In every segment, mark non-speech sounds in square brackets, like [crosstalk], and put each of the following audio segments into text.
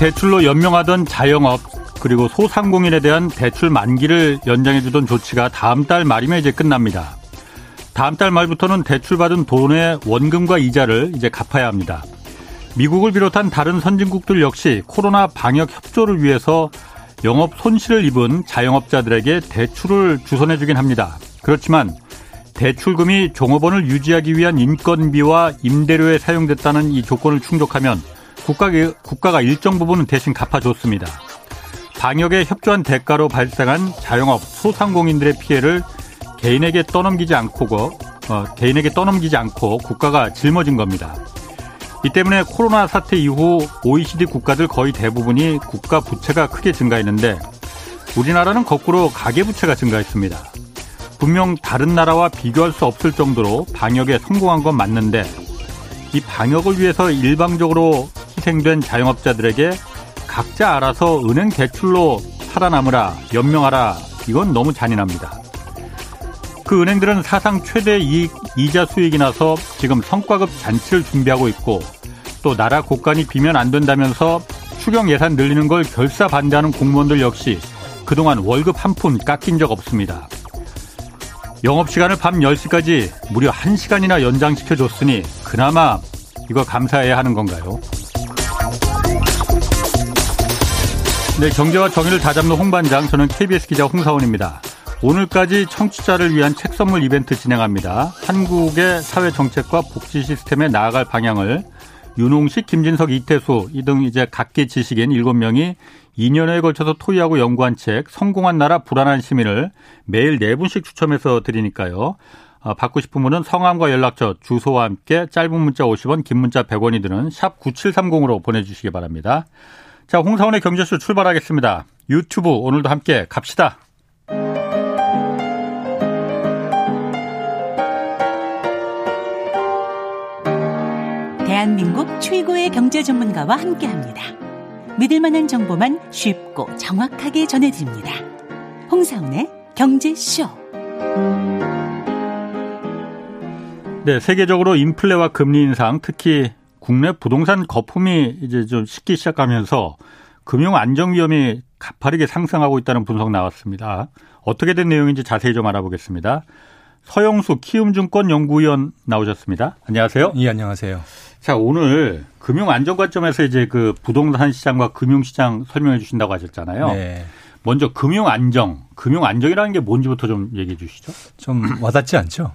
대출로 연명하던 자영업 그리고 소상공인에 대한 대출 만기를 연장해주던 조치가 다음 달 말이면 이제 끝납니다. 다음 달 말부터는 대출받은 돈의 원금과 이자를 이제 갚아야 합니다. 미국을 비롯한 다른 선진국들 역시 코로나 방역 협조를 위해서 영업 손실을 입은 자영업자들에게 대출을 주선해주긴 합니다. 그렇지만 대출금이 종업원을 유지하기 위한 인건비와 임대료에 사용됐다는 이 조건을 충족하면 국가가, 국가가 일정 부분은 대신 갚아줬습니다. 방역에 협조한 대가로 발생한 자영업 소상공인들의 피해를 개인에게 떠넘기지 않고 어, 개인에게 떠넘기지 않고 국가가 짊어진 겁니다. 이 때문에 코로나 사태 이후 OECD 국가들 거의 대부분이 국가 부채가 크게 증가했는데 우리나라는 거꾸로 가계 부채가 증가했습니다. 분명 다른 나라와 비교할 수 없을 정도로 방역에 성공한 건 맞는데 이 방역을 위해서 일방적으로 희생된 자영업자들에게 각자 알아서 은행 대출로 살아남으라, 연명하라, 이건 너무 잔인합니다. 그 은행들은 사상 최대 이익, 이자 수익이 나서 지금 성과급 잔치를 준비하고 있고 또 나라 곳간이 비면 안 된다면서 추경 예산 늘리는 걸 결사 반대하는 공무원들 역시 그동안 월급 한 푼 깎인 적 없습니다. 영업시간을 밤 10시까지 무려 1시간이나 연장시켜줬으니 그나마 이거 감사해야 하는 건가요? 네, 경제와 정의를 다잡는 홍반장, 저는 KBS 기자 홍사원입니다. 오늘까지 청취자를 위한 책 선물 이벤트 진행합니다. 한국의 사회 정책과 복지 시스템에 나아갈 방향을 윤홍식, 김진석, 이태수 이 등 이제 각계 지식인 7명이 2년여에 걸쳐서 토의하고 연구한 책 성공한 나라 불안한 시민을 매일 4분씩 추첨해서 드리니까요. 아, 받고 싶은 분은 성함과 연락처, 주소와 함께 짧은 문자 50원, 긴 문자 100원이 드는 샵 9730으로 보내주시기 바랍니다. 자, 홍사원의 경제쇼 출발하겠습니다. 유튜브 오늘도 함께 갑시다. 대한민국 최고의 경제 전문가와 함께 합니다. 믿을 만한 정보만 쉽고 정확하게 전해드립니다. 홍사운의 경제쇼. 네, 세계적으로 인플레와 금리 인상, 특히 국내 부동산 거품이 이제 좀 식기 시작하면서 금융 안정 위험이 가파르게 상승하고 있다는 분석 나왔습니다. 어떻게 된 내용인지 자세히 좀 알아보겠습니다. 서영수 키움증권 연구위원 나오셨습니다. 안녕하세요. 예, 안녕하세요. 자, 오늘 금융 안정 관점에서 이제 그 부동산 시장과 금융 시장 설명해 주신다고 하셨잖아요. 네. 먼저 금융 안정, 금융 안정이라는 게 뭔지부터 좀 얘기해 주시죠. 좀 와닿지 않죠?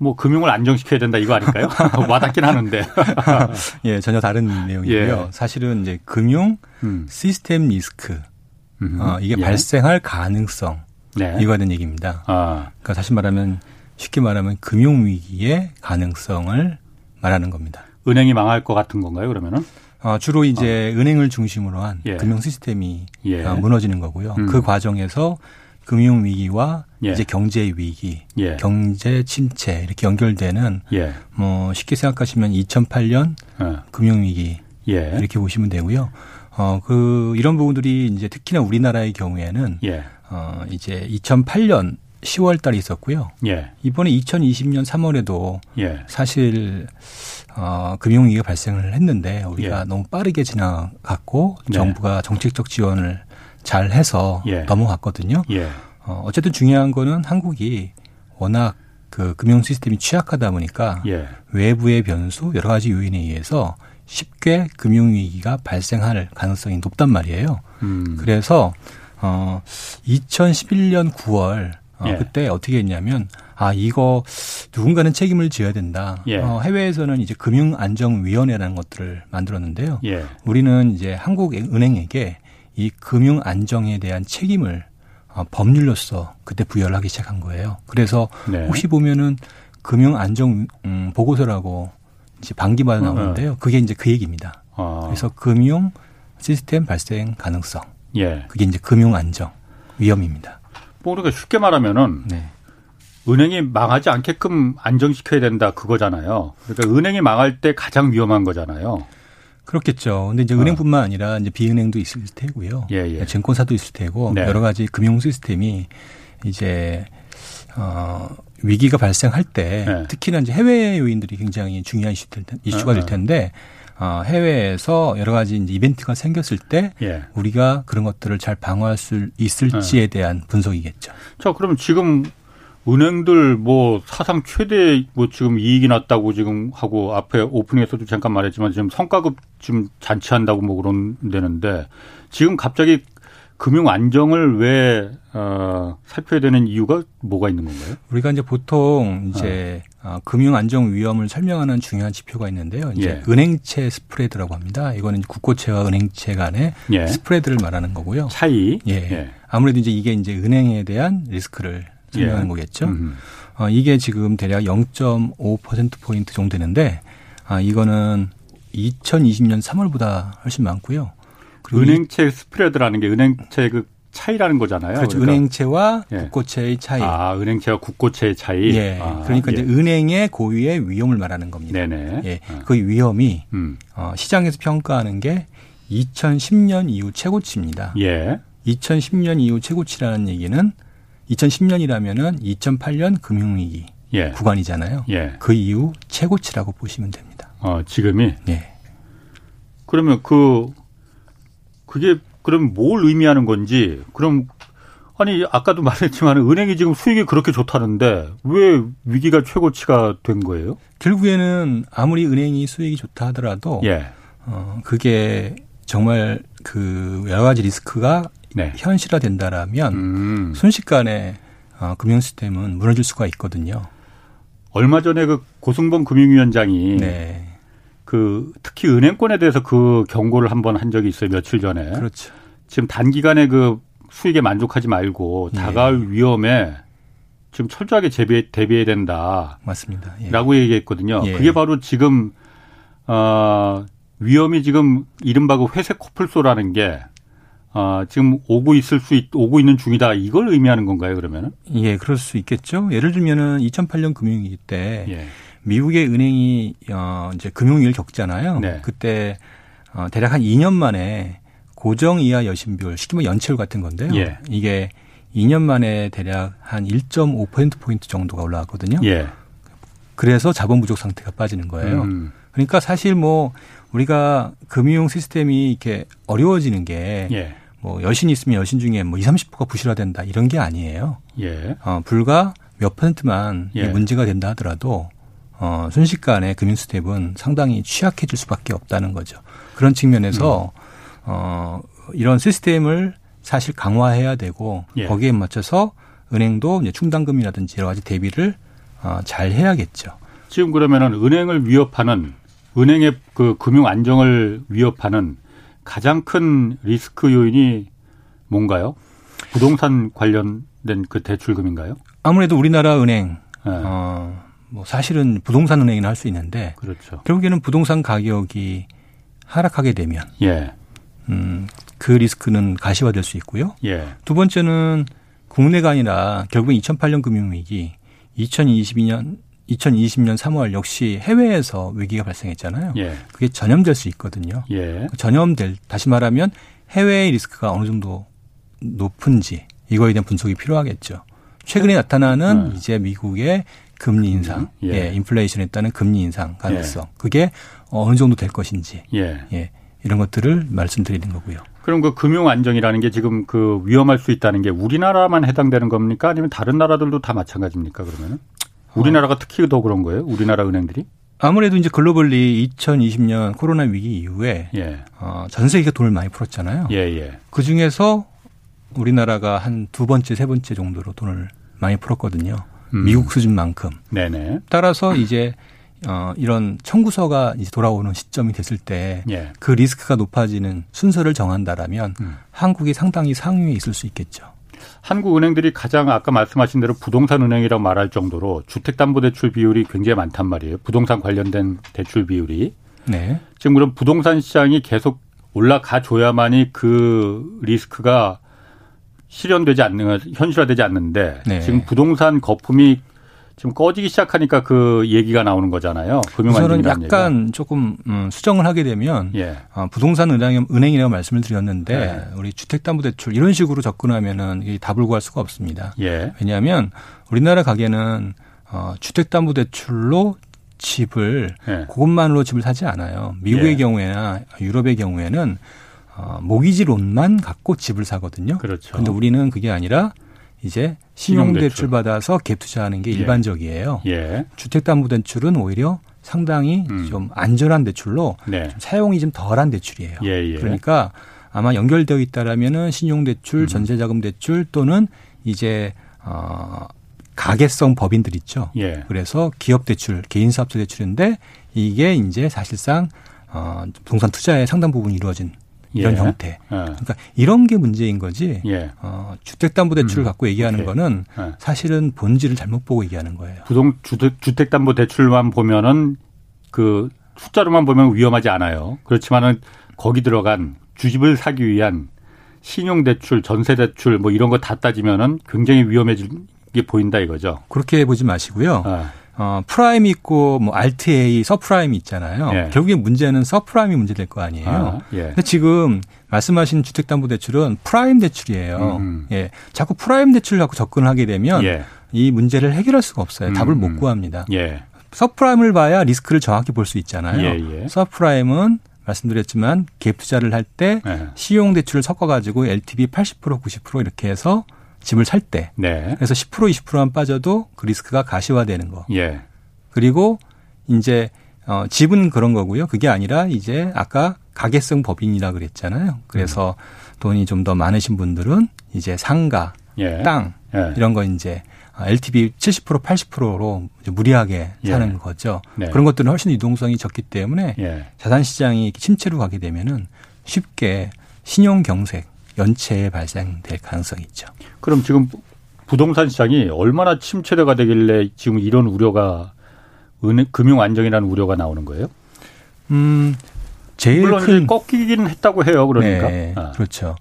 뭐 금융을 안정시켜야 된다 이거 아닐까요? [laughs] 와닿긴 하는데. [laughs] 예, 전혀 다른 내용이고요. 예. 사실은 이제 금융 음. 시스템 리스크 어, 이게 예. 발생할 가능성 네. 이거는 얘기입니다. 아. 그러니까 다시 말하면 쉽게 말하면 금융 위기의 가능성을 말하는 겁니다. 은행이 망할 것 같은 건가요, 그러면은? 어, 주로 이제 어. 은행을 중심으로 한 예. 금융 시스템이 예. 어, 무너지는 거고요. 음. 그 과정에서 금융 위기와 예. 이제 경제 위기, 예. 경제 침체 이렇게 연결되는 예. 뭐 쉽게 생각하시면 2008년 예. 금융 위기 예. 이렇게 보시면 되고요. 어, 그 이런 부분들이 이제 특히나 우리나라의 경우에는 어, 이제 2008년 10월 달에 있었고요. 이번에 2020년 3월에도 사실 어, 금융위기가 발생을 했는데 우리가 예. 너무 빠르게 지나갔고 네. 정부가 정책적 지원을 잘 해서 예. 넘어갔거든요. 예. 어, 어쨌든 중요한 거는 한국이 워낙 그 금융 시스템이 취약하다 보니까 예. 외부의 변수 여러 가지 요인에 의해서 쉽게 금융 위기가 발생할 가능성이 높단 말이에요. 음. 그래서 어 2011년 9월 어, 예. 그때 어떻게 했냐면 아 이거 누군가는 책임을 져야 된다. 예. 어, 해외에서는 이제 금융 안정 위원회라는 것들을 만들었는데요. 예. 우리는 이제 한국 은행에게 이 금융 안정에 대한 책임을 어, 법률로서 그때 부여를 하기 시작한 거예요. 그래서 네. 혹시 보면은 금융 안정 음, 보고서라고 이제 반기마다 어. 나오는데요. 그게 이제 그 얘기입니다. 아. 그래서 금융 시스템 발생 가능성. 예. 그게 이제 금융 안정 위험입니다. 뭐 우리가 쉽게 말하면은 네. 은행이 망하지 않게끔 안정시켜야 된다 그거잖아요. 그러니까 은행이 망할 때 가장 위험한 거잖아요. 그렇겠죠. 근데 이제 은행뿐만 아니라 이제 비은행도 있을 테고요. 예, 예. 증권사도 있을 테고 네. 여러 가지 금융 시스템이 이제 어 위기가 발생할 때 네. 특히나 이제 해외 요인들이 굉장히 중요한 이슈 이슈가 될 네. 텐데 어, 해외에서 여러 가지 이제 이벤트가 생겼을 때 예. 우리가 그런 것들을 잘 방어할 수 있을지에 예. 대한 분석이겠죠. 자, 그럼 지금 은행들 뭐 사상 최대 뭐 지금 이익이 났다고 지금 하고 앞에 오프닝에서도 잠깐 말했지만 지금 성과급 지금 잔치한다고 뭐 그런다는데 지금 갑자기 금융 안정을 왜 어, 살펴야 되는 이유가 뭐가 있는 건가요? 우리가 이제 보통 이제 어. 어, 금융 안정 위험을 설명하는 중요한 지표가 있는데요. 이제 예. 은행채 스프레드라고 합니다. 이거는 국고채와 은행채 간의 예. 스프레드를 말하는 거고요. 차이. 예. 예. 아무래도 이제 이게 이제 은행에 대한 리스크를 설명하는 예. 거겠죠. 어, 이게 지금 대략 0.5% 포인트 정도 되는데 아 이거는 2020년 3월보다 훨씬 많고요. 은행채 스프레드라는 게 은행채 그 차이라는 거잖아요. 그렇죠. 그러니까. 은행채와 예. 국고채의 차이. 아, 은행채와 국고채의 차이. 예. 아, 그러니까 예. 이제 은행의 고유의 위험을 말하는 겁니다. 네네. 예. 아. 그 위험이 음. 어, 시장에서 평가하는 게 2010년 이후 최고치입니다. 예. 2010년 이후 최고치라는 얘기는 2010년이라면은 2008년 금융위기 예. 구간이잖아요. 예. 그 이후 최고치라고 보시면 됩니다. 어, 지금이? 예. 그러면 그 그게 그럼 뭘 의미하는 건지 그럼 아니 아까도 [laughs] 말했지만 은행이 지금 수익이 그렇게 좋다는데 왜 위기가 최고치가 된 거예요? 결국에는 아무리 은행이 수익이 좋다 하더라도 예. 어 그게 정말 그 여러 가지 리스크가 네. 현실화된다라면 음. 순식간에 어, 금융 시스템은 무너질 수가 있거든요. 얼마 전에 그 고승범 금융위원장이 네. 그 특히 은행권에 대해서 그 경고를 한번 한 적이 있어요 며칠 전에. 그렇죠. 지금 단기간에 그 수익에 만족하지 말고 네. 다가올 위험에 지금 철저하게 대비, 대비해야 된다. 맞습니다. 예. 라고 얘기했거든요. 예. 그게 바로 지금 어 위험이 지금 이른바 그 회색 코뿔소라는 게 어, 지금 오고 있을 수 있, 오고 있는 중이다. 이걸 의미하는 건가요, 그러면은? 예, 그럴 수 있겠죠. 예를 들면은 2008년 금융위기 때 예. 미국의 은행이 어 이제 금융위기를 겪잖아요. 네. 그때 어 대략 한 2년 만에 고정 이하 여신비율, 쉽게 말해 연체율 같은 건데요. 예. 이게 2년 만에 대략 한 1.5% 포인트 정도가 올라왔거든요. 예. 그래서 자본 부족 상태가 빠지는 거예요. 음. 그러니까 사실 뭐 우리가 금융 시스템이 이렇게 어려워지는 게 예. 뭐 여신이 있으면 여신 중에 뭐 20, 30%가 부실화된다 이런 게 아니에요. 예. 어, 불과 몇 퍼센트만 예. 문제가 된다 하더라도 어, 순식간에 금융 시스템은 상당히 취약해질 수밖에 없다는 거죠. 그런 측면에서 음. 어, 이런 시스템을 사실 강화해야 되고 예. 거기에 맞춰서 은행도 이제 충당금이라든지 여러 가지 대비를 어, 잘 해야겠죠. 지금 그러면은 은행을 위협하는 은행의 그 금융 안정을 위협하는 가장 큰 리스크 요인이 뭔가요? 부동산 관련된 그 대출금인가요? 아무래도 우리나라 은행 네. 어, 뭐 사실은 부동산 은행이나 할 수 있는데 그렇죠. 결국에는 부동산 가격이 하락하게 되면 예. 음, 그 리스크는 가시화될 수 있고요. 예. 두 번째는 국내가 아니라 결국 2008년 금융위기, 2022년 2020년 3월 역시 해외에서 위기가 발생했잖아요. 예. 그게 전염될 수 있거든요. 예. 전염될 다시 말하면 해외의 리스크가 어느 정도 높은지 이거에 대한 분석이 필요하겠죠. 최근에 나타나는 네. 이제 미국의 금리 인상, 예. 예, 인플레이션에 따른 금리 인상 가능성, 예. 그게 어느 정도 될 것인지, 예. 예, 이런 것들을 말씀드리는 거고요. 그럼 그 금융 안정이라는 게 지금 그 위험할 수 있다는 게 우리나라만 해당되는 겁니까? 아니면 다른 나라들도 다 마찬가지입니까? 그러면은 우리나라가 어. 특히 더 그런 거예요? 우리나라 은행들이? 아무래도 이제 글로벌리 2020년 코로나 위기 이후에 예. 어, 전 세계가 돈을 많이 풀었잖아요. 예, 예. 그 중에서 우리나라가 한 두 번째, 세 번째 정도로 돈을 많이 풀었거든요. 음. 미국 수준만큼. 네네. 따라서 이제 어 이런 청구서가 이제 돌아오는 시점이 됐을 때그 예. 그 리스크가 높아지는 순서를 정한다라면 음. 한국이 상당히 상위에 있을 수 있겠죠. 한국 은행들이 가장 아까 말씀하신 대로 부동산 은행이라고 말할 정도로 주택담보대출 비율이 굉장히 많단 말이에요. 부동산 관련된 대출 비율이. 네. 지금 그럼 부동산 시장이 계속 올라가 줘야만이 그 리스크가 실현되지 않는 현실화되지 않는데 네. 지금 부동산 거품이 지금 꺼지기 시작하니까 그 얘기가 나오는 거잖아요. 금융안정이라는 약간 얘기가. 조금 음, 수정을 하게 되면 예. 어, 부동산 은행, 은행이라고 말씀을 드렸는데 예. 우리 주택담보대출 이런 식으로 접근하면은 이게 답을 구할 수가 없습니다. 예. 왜냐하면 우리나라 가게는 어, 주택담보대출로 집을 네. 그것만으로 집을 사지 않아요. 미국의 예. 경우에나 유럽의 경우에는 어, 모기지 론만 갖고 집을 사거든요. 그렇죠. 근데 우리는 그게 아니라 이제 신용대출 받아서 갭 투자하는 게 예. 일반적이에요. 예. 주택담보대출은 오히려 상당히 음. 좀 안전한 대출로 네. 좀 사용이 좀 덜한 대출이에요. 예, 예. 그러니까 아마 연결되어 있다라면은 신용대출, 음. 전세자금대출 또는 이제 어 가계성 법인들 있죠. 예. 그래서 기업 대출, 개인 사업자 대출인데 이게 이제 사실상 어 부동산 투자의 상당 부분 이루어진 이런 예. 형태. 예. 그러니까 이런 게 문제인 거지. 예. 어, 주택담보대출을 음. 갖고 얘기하는 오케이. 거는 예. 사실은 본질을 잘못 보고 얘기하는 거예요. 부동 주택 주택담보대출만 보면은 그 숫자로만 보면 위험하지 않아요. 그렇지만은 거기 들어간 주집을 사기 위한 신용대출, 전세대출 뭐 이런 거 다 따지면은 굉장히 위험해질 게 보인다 이거죠. 그렇게 보지 마시고요. 아. 어, prime 있고 뭐 Alt-A, subprime 있잖아요. 예. 결국에 문제는 subprime이 문제될 거 아니에요. 아, 예. 근데 지금 말씀하신 주택담보대출은 prime 대출이에요. 음. 예. 자꾸 prime 대출을 갖고 접근을 하게 되면 예. 이 문제를 해결할 수가 없어요. 음. 답을 못 음. 구합니다. 예. subprime을 봐야 리스크를 정확히 볼 수 있잖아요. 예, 예. subprime은 말씀드렸지만 갭 투자를 할때 예. 시용 대출을 섞어 가지고 LTV 80% 90% 이렇게 해서 집을 살 때. 네. 그래서 10% 20%만 빠져도 그 리스크가 가시화되는 거. 예. 그리고 이제 어 집은 그런 거고요. 그게 아니라 이제 아까 가계성 법인이라 그랬잖아요. 그래서 음. 돈이 좀 더 많으신 분들은 이제 상가, 예. 땅 예. 이런 거 이제 LTV 70% 80%로 무리하게 예. 사는 거죠. 네. 그런 것들은 훨씬 유동성이 적기 때문에 예. 자산 시장이 침체로 가게 되면은 쉽게 신용 경색 연체에 발생될 가능성이 있죠. 그럼 지금 부동산 시장이 얼마나 침체가 되길래 지금 이런 우려가 은 금융 안정이라는 우려가 나오는 거예요? 음, 제일 물론 큰 꺾이긴 했다고 해요. 그러니까 네, 아. 그렇죠.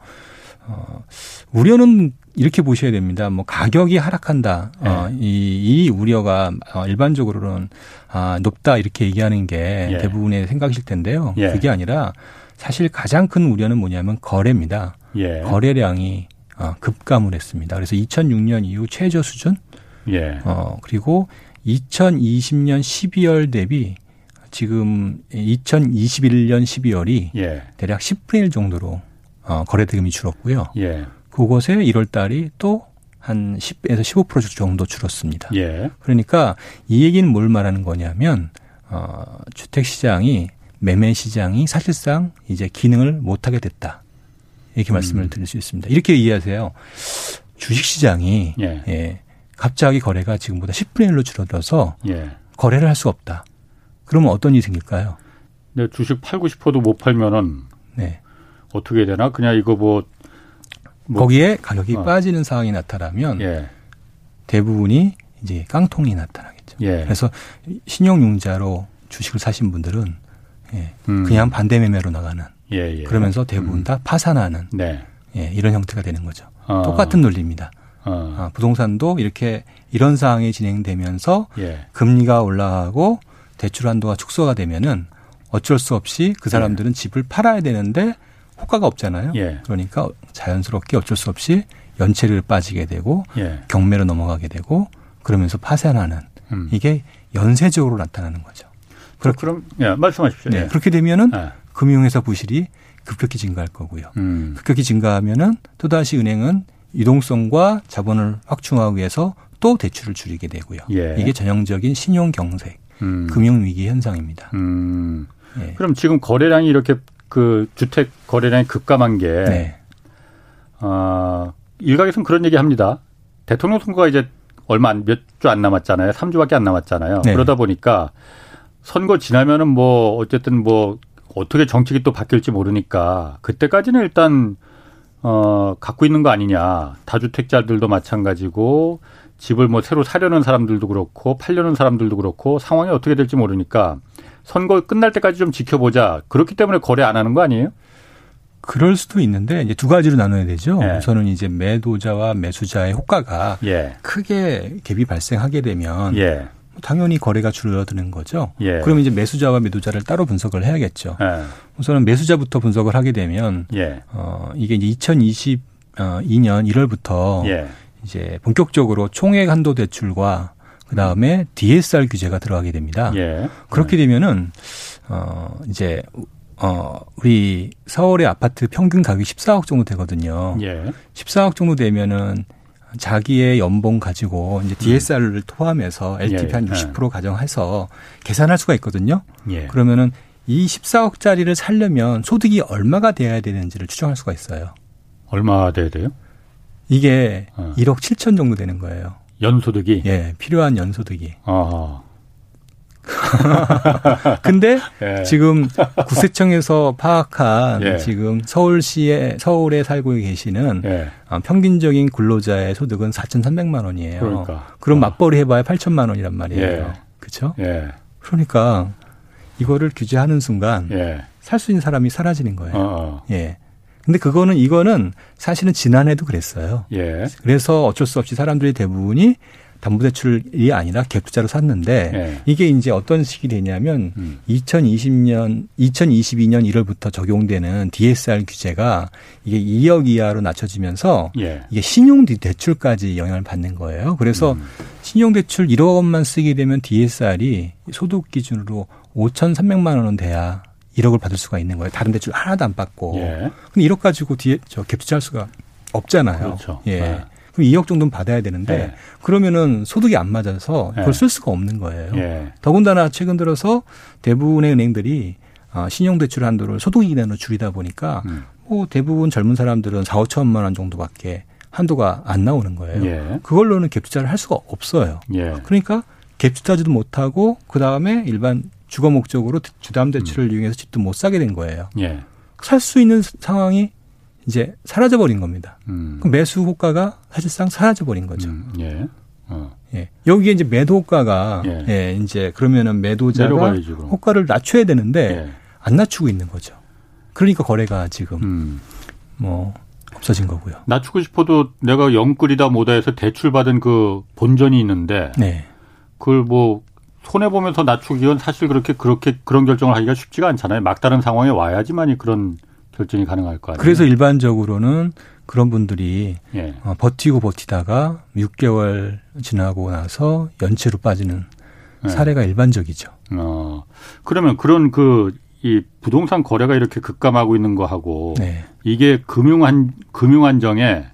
어, 우려는 이렇게 보셔야 됩니다. 뭐 가격이 하락한다. 네. 어, 이, 이 우려가 어, 일반적으로는 아, 높다 이렇게 얘기하는 게 예. 대부분의 생각이실 텐데요. 예. 그게 아니라 사실 가장 큰 우려는 뭐냐면 거래입니다. 예. 거래량이 어, 급감을 했습니다. 그래서 2006년 이후 최저 수준. 예. 어, 그리고 2020년 12월 대비 지금 2021년 12월이 예. 대략 10분의 1 정도로 어, 거래 대금이 줄었고요. 예. 그곳에 1월 달이 또 한 10에서 15% 정도 줄었습니다. 예. 그러니까 이 얘기는 뭘 말하는 거냐면 어, 주택 시장이 매매 시장이 사실상 이제 기능을 못 하게 됐다. 이렇게 말씀을 음. 드릴 수 있습니다. 이렇게 이해하세요. 주식 시장이 예. 예. 갑자기 거래가 지금보다 10분의 1로 줄어들어서 예. 거래를 할수 없다. 그러면 어떤 일이 생길까요? 네, 주식 팔고 싶어도 못 팔면은 네. 어떻게 되나? 그냥 이거 뭐, 뭐 거기에 가격이 어. 빠지는 상황이 나타나면 예. 대부분이 이제 깡통이 나타나겠죠. 예. 그래서 신용융자로 주식을 사신 분들은 예, 음. 그냥 반대 매매로 나가는 예, 예. 그러면서 대부분 음. 다 파산하는 네. 예, 이런 형태가 되는 거죠. 어. 똑같은 논리입니다. 어. 아, 부동산도 이렇게 이런 상황이 진행되면서 예. 금리가 올라가고 대출 한도가 축소가 되면은 어쩔 수 없이 그 사람들은 예. 집을 팔아야 되는데 효과가 없잖아요. 예. 그러니까 자연스럽게 어쩔 수 없이 연체를 빠지게 되고 예. 경매로 넘어가게 되고 그러면서 파산하는 음. 이게 연쇄적으로 나타나는 거죠. 그럼, 그럼 예, 말씀하십시오. 네. 예. 그렇게 되면은 예. 금융회사 부실이 급격히 증가할 거고요. 음. 급격히 증가하면은 또다시 은행은 유동성과 자본을 확충하기 위해서 또 대출을 줄이게 되고요. 예. 이게 전형적인 신용 경색, 음. 금융 위기 현상입니다. 음. 예. 그럼 지금 거래량이 이렇게 그 주택 거래량이 급감한 게 네. 어, 일각에서는 그런 얘기 합니다. 대통령 선거가 이제 얼마 몇 주 안 남았잖아요. 3주밖에 안 남았잖아요. 네. 그러다 보니까 선거 지나면은 뭐 어쨌든 뭐 어떻게 정책이 또 바뀔지 모르니까 그때까지는 일단 어 갖고 있는 거 아니냐. 다주택자들도 마찬가지고 집을 뭐 새로 사려는 사람들도 그렇고 팔려는 사람들도 그렇고 상황이 어떻게 될지 모르니까 선거 끝날 때까지 좀 지켜보자. 그렇기 때문에 거래 안 하는 거 아니에요? 그럴 수도 있는데 이제 두 가지로 나눠야 되죠. 예. 우선은 이제 매도자와 매수자의 효과가 예. 크게 갭이 발생하게 되면 예. 당연히 거래가 줄어드는 거죠. 예. 그러면 이제 매수자와 매도자를 따로 분석을 해야겠죠. 예. 우선은 매수자부터 분석을 하게 되면 예. 어 이게 이제 2022년 1월부터 예. 이제 본격적으로 총액 한도 대출과 그 다음에 DSR 규제가 들어가게 됩니다. 예. 그렇게 되면은 어 이제 어 우리 서울의 아파트 평균 가격이 14억 정도 되거든요. 예. 14억 정도 되면은 자기의 연봉 가지고 이제 DSR을 음. 포함해서 LTV 예. 한60% 예. 가정해서 계산할 수가 있거든요. 예. 그러면은 이 14억짜리를 살려면 소득이 얼마가 돼야 되는지를 추정할 수가 있어요. 얼마 돼야 돼요? 이게 어. 1억 7천 정도 되는 거예요. 연소득이? 예, 필요한 연소득이. 아. [laughs] 근데 [laughs] 예. 지금 구세청에서 파악한 예. 지금 서울시에 서울에 살고 계시는 예. 어, 평균적인 근로자의 소득은 4,300만 원이에요. 그러니까. 그럼 어. 맞벌이 해봐야 8천만 원이란 말이에요. 예. 그렇죠? 그러니까 이거를 규제하는 순간 예. 살수 있는 사람이 사라지는 거예요. 어, 어. 예. 근데 그거는 이거는 사실은 지난해도 그랬어요. 예. 그래서 어쩔 수 없이 사람들이 대부분이 담보대출이 아니라 갭투자로 샀는데 예. 이게 이제 어떤 식이 되냐면 음. 2020년, 2022년 1월부터 적용되는 DSR 규제가 이게 2억 이하로 낮춰지면서 예. 이게 신용 대출까지 영향을 받는 거예요. 그래서 음. 신용 대출 1억 원만 쓰게 되면 DSR이 소득 기준으로 5,300만 원은 돼야 1억을 받을 수가 있는 거예요. 다른 대출 하나도 안 받고. 예. 근데 1억 가지고 뒤에 저 갭투자할 수가 없잖아요. 그렇죠. 예. 네. 그럼 2억 정도는 받아야 되는데 예. 그러면은 소득이 안 맞아서 그걸 예. 쓸 수가 없는 거예요. 예. 더군다나 최근 들어서 대부분의 은행들이 어, 신용대출 한도를 소득 이내로 줄이다 보니까 음. 뭐 대부분 젊은 사람들은 4, 5천만 원 정도밖에 한도가 안 나오는 거예요. 예. 그걸로는 갭투자를 할 수가 없어요. 예. 그러니까 갭투자지도 못하고 그 다음에 일반 주거 목적으로 주담 대출을 음. 이용해서 집도 못 사게 된 거예요. 예. 살수 있는 상황이 이제 사라져 버린 겁니다. 음. 그 매수 효과가 사실상 사라져 버린 거죠. 음. 예. 어. 예. 여기에 이제 매도 효과가 예. 예. 이제 그러면은 매도자가 효과를 낮춰야 되는데 예. 안 낮추고 있는 거죠. 그러니까 거래가 지금 음. 뭐 없어진 거고요. 낮추고 싶어도 내가 영끌이다 뭐다 해서 대출 받은 그 본전이 있는데 네. 그걸 뭐 손해 보면서 낮추기는 사실 그렇게 그렇게 그런 결정을 하기가 쉽지가 않잖아요. 막다른 상황에 와야지만이 그런 결정이 가능할 거 아니에요. 그래서 일반적으로는 그런 분들이 예. 어, 버티고 버티다가 6개월 지나고 나서 연체로 빠지는 예. 사례가 일반적이죠. 어. 그러면 그런 그 이 부동산 거래가 이렇게 급감하고 있는 거하고 네. 이게 금융한 금융 안정에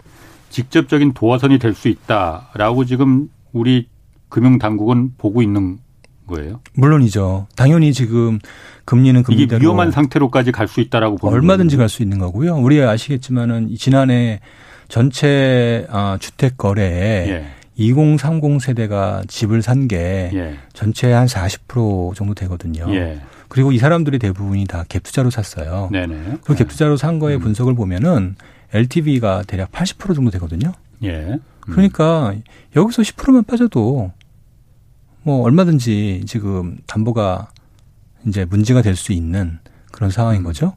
직접적인 도화선이 될 수 있다라고 지금 우리 금융 당국은 보고 있는 거예요? 물론이죠. 당연히 지금 금리는 금리대로 이게 위험한 상태로까지 갈 수 있다라고 보는 얼마든지 갈 수 있는 거고요. 우리 아시겠지만은 지난해 전체 아, 주택 거래에 예. 2030 세대가 집을 산게 예. 전체 한40% 정도 되거든요. 예. 그리고 이 사람들이 대부분이 다 갭투자로 샀어요. 네네. 그 갭투자로 산 거의 음. 분석을 보면은 LTV가 대략 80% 정도 되거든요. 예. 음. 그러니까 여기서 10%만 빠져도 뭐 얼마든지 지금 담보가 이제 문제가 될 수 있는 그런 상황인 음. 거죠.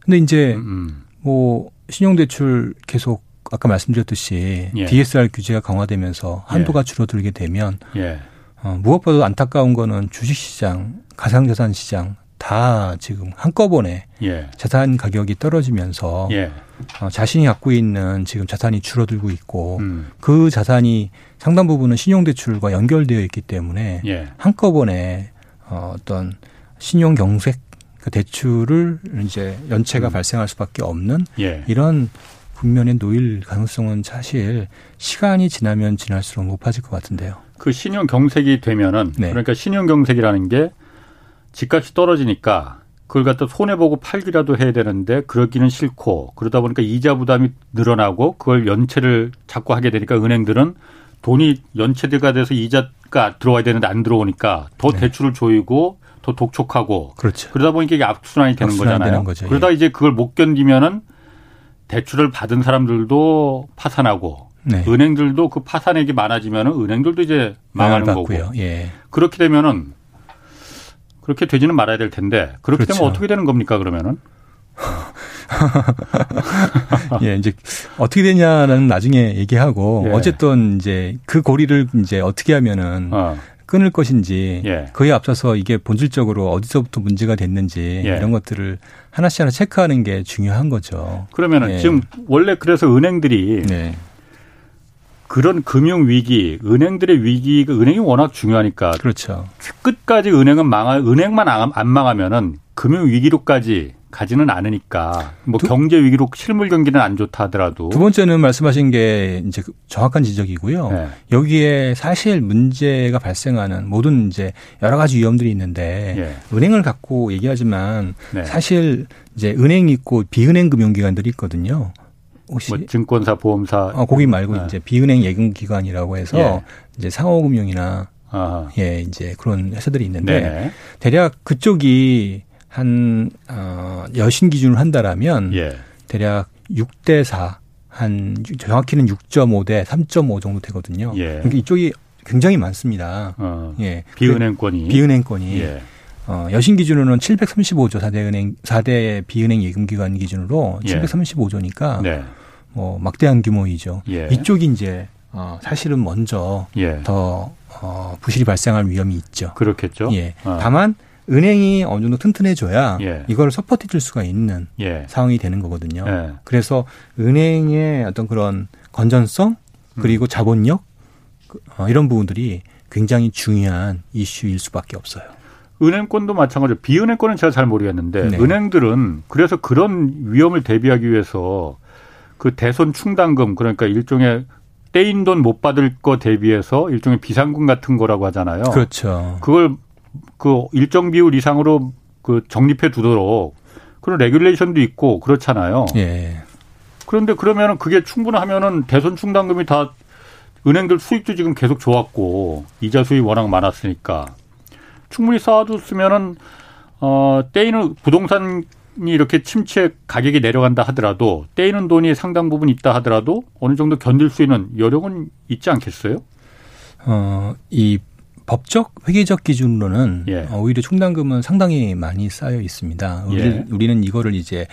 근데 이제 음, 음. 뭐 신용대출 계속 아까 말씀드렸듯이 예. DSR 규제가 강화되면서 한도가 예. 줄어들게 되면 예. 어, 무엇보다 안타까운 거는 주식시장, 가상자산 시장 다 지금 한꺼번에 예. 자산 가격이 떨어지면서 예. 어, 자신이 갖고 있는 지금 자산이 줄어들고 있고 음. 그 자산이 상당 부분은 신용대출과 연결되어 있기 때문에 예. 한꺼번에 어, 어떤 신용 경색 그 대출을 이제 연체가 음. 발생할 수밖에 없는 예. 이런 국면에 놓일 가능성은 사실 시간이 지나면 지날수록 높아질 것 같은데요. 그 신용 경색이 되면은 네. 그러니까 신용 경색이라는 게 집값이 떨어지니까 그걸 갖다 손해 보고 팔기라도 해야 되는데 그러기는 싫고 그러다 보니까 이자 부담이 늘어나고 그걸 연체를 자꾸 하게 되니까 은행들은 돈이 연체가 돼서 이자가 들어와야 되는데 안 들어오니까 더 네. 대출을 조이고 더 독촉하고 그렇죠. 그러다 보니까 이게 악순환이 되는 거잖아요. 되는 그러다 예. 이제 그걸 못 견디면은 대출을 받은 사람들도 파산하고 네. 은행들도 그 파산액이 많아지면은 은행들도 이제 망하는 거고 예. 그렇게 되면은 그렇게 되지는 말아야 될 텐데 그렇게 그렇죠. 되면 어떻게 되는 겁니까 그러면은? [laughs] 예, 이제 어떻게 되냐는 나중에 얘기하고 예. 어쨌든 이제 그 고리를 이제 어떻게 하면은 어. 끊을 것인지 예. 그에 앞서서 이게 본질적으로 어디서부터 문제가 됐는지 예. 이런 것들을 하나씩 하나 체크하는 게 중요한 거죠. 그러면은 예. 지금 원래 그래서 은행들이 네. 그런 금융 위기, 은행들의 위기가 은행이 워낙 중요하니까 그렇죠. 끝까지 은행은 망하 은행만 안 망하면은 금융 위기로까지 가지는 않으니까 뭐 두, 경제 위기로 실물 경기는 안 좋다 하더라도 두 번째는 말씀하신 게 이제 정확한 지적이고요. 네. 여기에 사실 문제가 발생하는 모든 이제 여러 가지 위험들이 있는데 네. 은행을 갖고 얘기하지만 네. 사실 이제 은행 있고 비은행 금융기관들이 있거든요. 혹시 뭐 증권사, 보험사 어, 거기 말고 네. 이제 비은행 예금 기관이라고 해서 예. 이제 상호금융이나 아하. 예 이제 그런 회사들이 있는데 네 대략 그쪽이 한, 어, 여신 기준으로 한다라면 예. 대략 6대 4, 한, 정확히는 6.5 대 3.5 정도 되거든요. 예. 그러니까 이쪽이 굉장히 많습니다. 어, 예. 비은행권이. 비은행권이. 예. 어, 여신 기준으로는 735조 4대 은행, 4대 비은행 예금 기관 기준으로 예. 735조니까 네. 뭐 막대한 규모이죠. 예. 이쪽이 이제 어, 사실은 먼저 예. 더 어, 부실이 발생할 위험이 있죠. 그렇겠죠. 예. 어. 다만 은행이 어느 정도 튼튼해져야 예. 이걸 support 줄 수가 있는 예. 상황이 되는 거거든요. 예. 그래서 은행의 어떤 그런 건전성 그리고 음. 자본력 어, 이런 부분들이 굉장히 중요한 이슈일 수밖에 없어요. 은행권도 마찬가지로 비은행권은 제가 잘 모르겠는데 네. 은행들은 그래서 그런 위험을 대비하기 위해서 그 대손 충당금 그러니까 일종의 떼인 돈 못 받을 거 대비해서 일종의 비상금 같은 거라고 하잖아요. 그렇죠. 그걸 그 일정 비율 이상으로 그 적립해 두도록 그런 레귤레이션도 있고 그렇잖아요. 예. 그런데 그러면은 그게 충분하면은 대선 충당금이 다 은행들 수익도 지금 계속 좋았고 이자 수익 워낙 많았으니까 충분히 쌓아뒀으면은 어 떼이는 부동산 이 이렇게 침체 가격이 내려간다 하더라도 떼이는 돈이 상당 부분 있다 하더라도 어느 정도 견딜 수 있는 여력은 있지 않겠어요? 어 이 법적 회계적 기준으로는 예. 어, 오히려 충당금은 상당히 많이 쌓여 있습니다. 우리, 예. 우리는 이거를 이제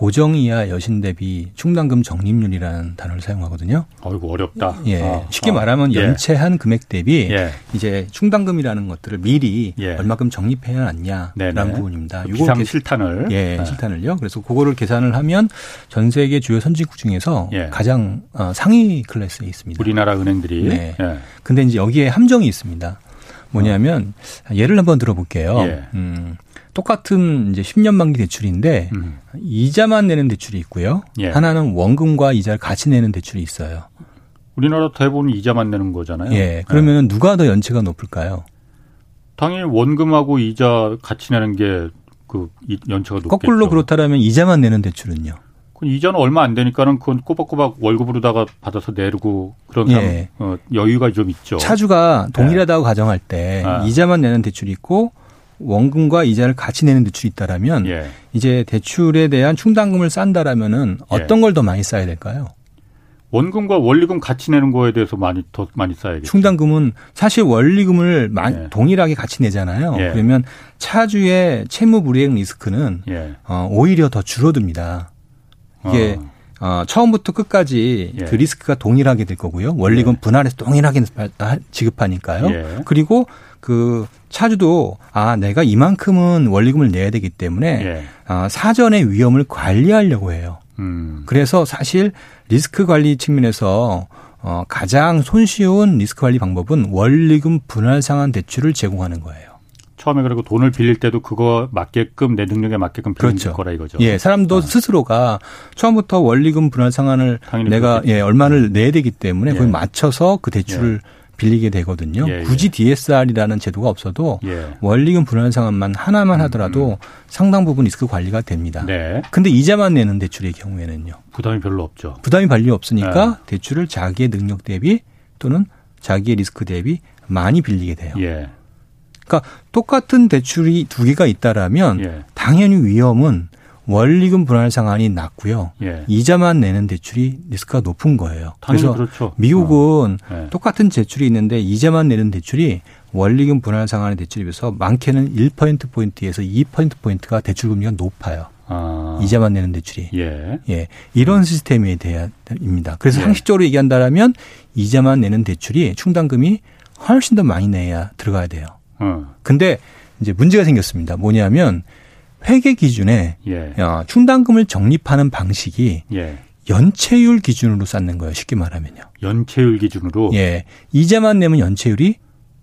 고정이하 여신 대비 충당금 적립률이라는 단어를 사용하거든요. 어이구 어렵다. 예. 아, 쉽게 아. 말하면 예. 연체한 금액 대비 예. 이제 충당금이라는 것들을 미리 예. 얼마큼 적립해야 하냐라는 부분입니다. 비상 실탄을 예, 아. 실탄을요. 그래서 그거를 계산을 하면 전 세계 주요 선진국 중에서 예. 가장 어, 상위 클래스에 있습니다. 우리나라 은행들이. 네. 예. 근데 이제 여기에 함정이 있습니다. 뭐냐면 어. 예를 한번 들어볼게요. 예. 음. 똑같은 이제 10년 만기 대출인데 음. 이자만 내는 대출이 있고요. 예. 하나는 원금과 이자를 같이 내는 대출이 있어요. 우리나라 대부분 이자만 내는 거잖아요. 예. 그러면은 예. 누가 더 연체가 높을까요? 당연히 원금하고 이자 같이 내는 게 그 연체가 높겠죠. 거꾸로 그렇다면 이자만 내는 대출은요? 그 이자는 얼마 안 되니까는 그건 꼬박꼬박 월급으로다가 받아서 내고 그런 예. 어, 여유가 좀 있죠. 차주가 동일하다고 예. 가정할 때 아. 이자만 내는 대출이 있고 원금과 이자를 같이 내는 대출이 있다라면 예. 이제 대출에 대한 충당금을 싼다라면은 예. 어떤 예. 걸더 많이 쌓아야 될까요? 원금과 원리금 같이 내는 거에 대해서 많이 더 많이 쌓야겠죠. 충당금은 사실 원리금을 예. 동일하게 같이 내잖아요. 예. 그러면 차주의 채무 불이행 리스크는 예. 어, 오히려 더 줄어듭니다. 이게 어. 어, 처음부터 끝까지 예. 그 리스크가 동일하게 될 거고요. 원리금 예. 분할해서 동일하게 지급하니까요. 그리고 그 차주도 아 내가 이만큼은 원리금을 내야 되기 때문에 예. 아, 사전에 위험을 관리하려고 해요. 음. 그래서 사실 리스크 관리 측면에서 어, 가장 손쉬운 리스크 관리 방법은 원리금 분할 상환 대출을 제공하는 거예요. 처음에 그리고 돈을 빌릴 때도 그거 맞게끔 내 능력에 맞게끔 빌릴 그렇죠. 거라 이거죠. 예, 사람도 아. 스스로가 처음부터 원리금 분할 상환을 내가 그렇겠죠. 예, 얼마를 내야 되기 때문에 예. 거기 맞춰서 그 대출을 예. 빌리게 되거든요. 예, 예. 굳이 DSR이라는 제도가 없어도 예. 원리금 분할 상환만 하나만 음, 하더라도 음. 상당 부분 리스크 관리가 됩니다. 네. 근데 이자만 내는 대출의 경우에는요. 부담이 별로 없죠. 부담이 별로 없으니까 네. 대출을 자기의 능력 대비 또는 자기의 리스크 대비 많이 빌리게 돼요. 예. 그러니까 똑같은 대출이 두 개가 있다라면 예. 당연히 위험은 원리금 분할 상환이 낮고요. 예. 이자만 내는 대출이 리스크가 높은 거예요. 그래서 그렇죠. 미국은 어. 예. 똑같은 대출이 있는데 이자만 내는 대출이 원리금 분할 상환의 대출에 비해서 많게는 1% 포인트에서 2% 포인트가 대출 금리가 높아요. 아. 이자만 내는 대출이. 예. 예. 이런 시스템에 대한입니다. 그래서 예. 상식적으로 얘기한다면 이자만 내는 대출이 충당금이 훨씬 더 많이 내야 들어가야 돼요. 어. 근데 이제 문제가 생겼습니다. 뭐냐면 회계 기준에 예. 어, 충당금을 적립하는 방식이 예. 연체율 기준으로 쌓는 거예요. 쉽게 말하면요. 연체율 기준으로? 예. 이자만 내면 연체율이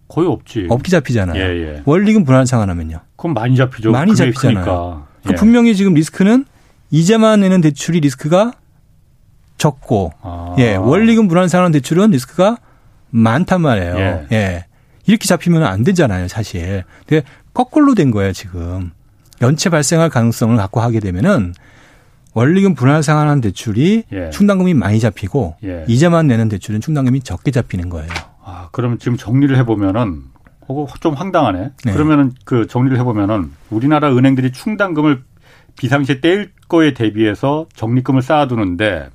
거의 없지. 없게 잡히잖아요. 예, 예. 원리금 분할 상환하면 그럼 많이 잡히죠. 많이 잡히잖아요. 그러니까 예. 분명히 지금 리스크는 이자만 내는 대출이 리스크가 적고, 아. 예. 원리금 분할 상환 대출은 리스크가 많단 말이에요. 예. 예. 이렇게 잡히면 안 되잖아요, 사실. 근데 거꾸로 된 거예요, 지금. 연체 발생할 가능성을 갖고 하게 되면은 원리금 분할 상환한 대출이 예. 충당금이 많이 잡히고 예. 이자만 내는 대출은 충당금이 적게 잡히는 거예요. 아, 그러면 지금 정리를 해 보면은 좀 황당하네. 네. 그러면은 그 정리를 해 보면은 우리나라 은행들이 충당금을 비상시에 떼일 거에 대비해서 적립금을 쌓아두는데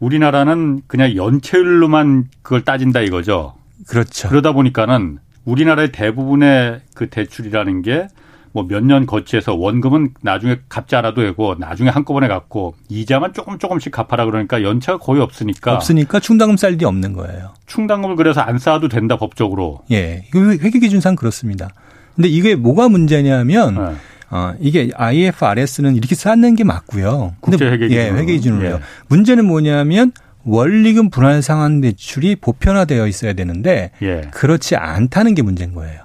우리나라는 그냥 연체율로만 그걸 따진다 이거죠. 그렇죠. 그러다 보니까는 우리나라의 대부분의 그 대출이라는 게 뭐 몇 년 거치해서 원금은 나중에 갚지 않아도 되고 나중에 한꺼번에 갚고 이자만 조금 조금씩 갚아라 그러니까 연차가 거의 없으니까 없으니까 충당금 쌓일 일이 없는 거예요. 충당금을 그래서 안 쌓아도 된다 법적으로. 예. 회계 기준상 그렇습니다. 근데 이게 뭐가 문제냐면 네. 어, 이게 IFRS는 이렇게 쌓는 게 맞고요. 국제 회계 기준. 예, 회계 기준으로요. 예. 문제는 뭐냐면 원리금 분할 상환 대출이 보편화되어 있어야 되는데 예. 그렇지 않다는 게 문제인 거예요.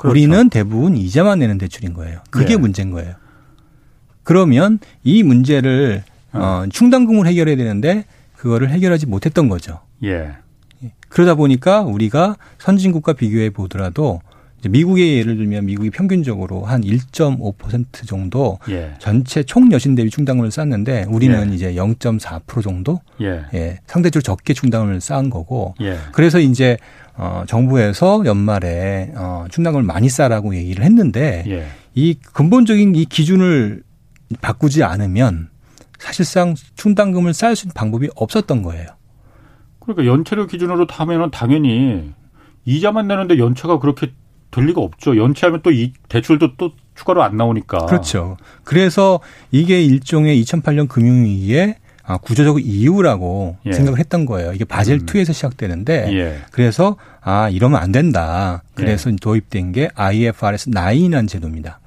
그렇죠. 우리는 대부분 이자만 내는 대출인 거예요. 그게 예. 문제인 거예요. 그러면 이 문제를 어, 어 충당금을 해결해야 되는데 그거를 해결하지 못했던 거죠. 예. 그러다 보니까 우리가 선진국과 비교해 보더라도 미국의 예를 들면 미국이 평균적으로 한 1.5% 정도 예. 전체 총 여신 대비 충당금을 쌓는데 우리는 예. 이제 0.4% 정도 예. 예. 상대적으로 적게 충당금을 쌓은 거고 예. 그래서 이제 어 정부에서 연말에 어 충당금을 많이 쌓라고 얘기를 했는데 예. 이 근본적인 이 기준을 바꾸지 않으면 사실상 충당금을 쌓을 수 있는 방법이 없었던 거예요. 그러니까 연체료 기준으로 타면은 당연히 이자만 내는데 연체가 그렇게 될 리가 없죠. 연체하면 또 이 대출도 또 추가로 안 나오니까. 그렇죠. 그래서 이게 일종의 2008년 금융위기에 아, 구조적 이유라고 예. 생각을 했던 거예요. 이게 바젤 음. 2에서 시작되는데 예. 그래서 아 이러면 안 된다. 그래서 예. 도입된 게 IFRS 9이라는 제도입니다.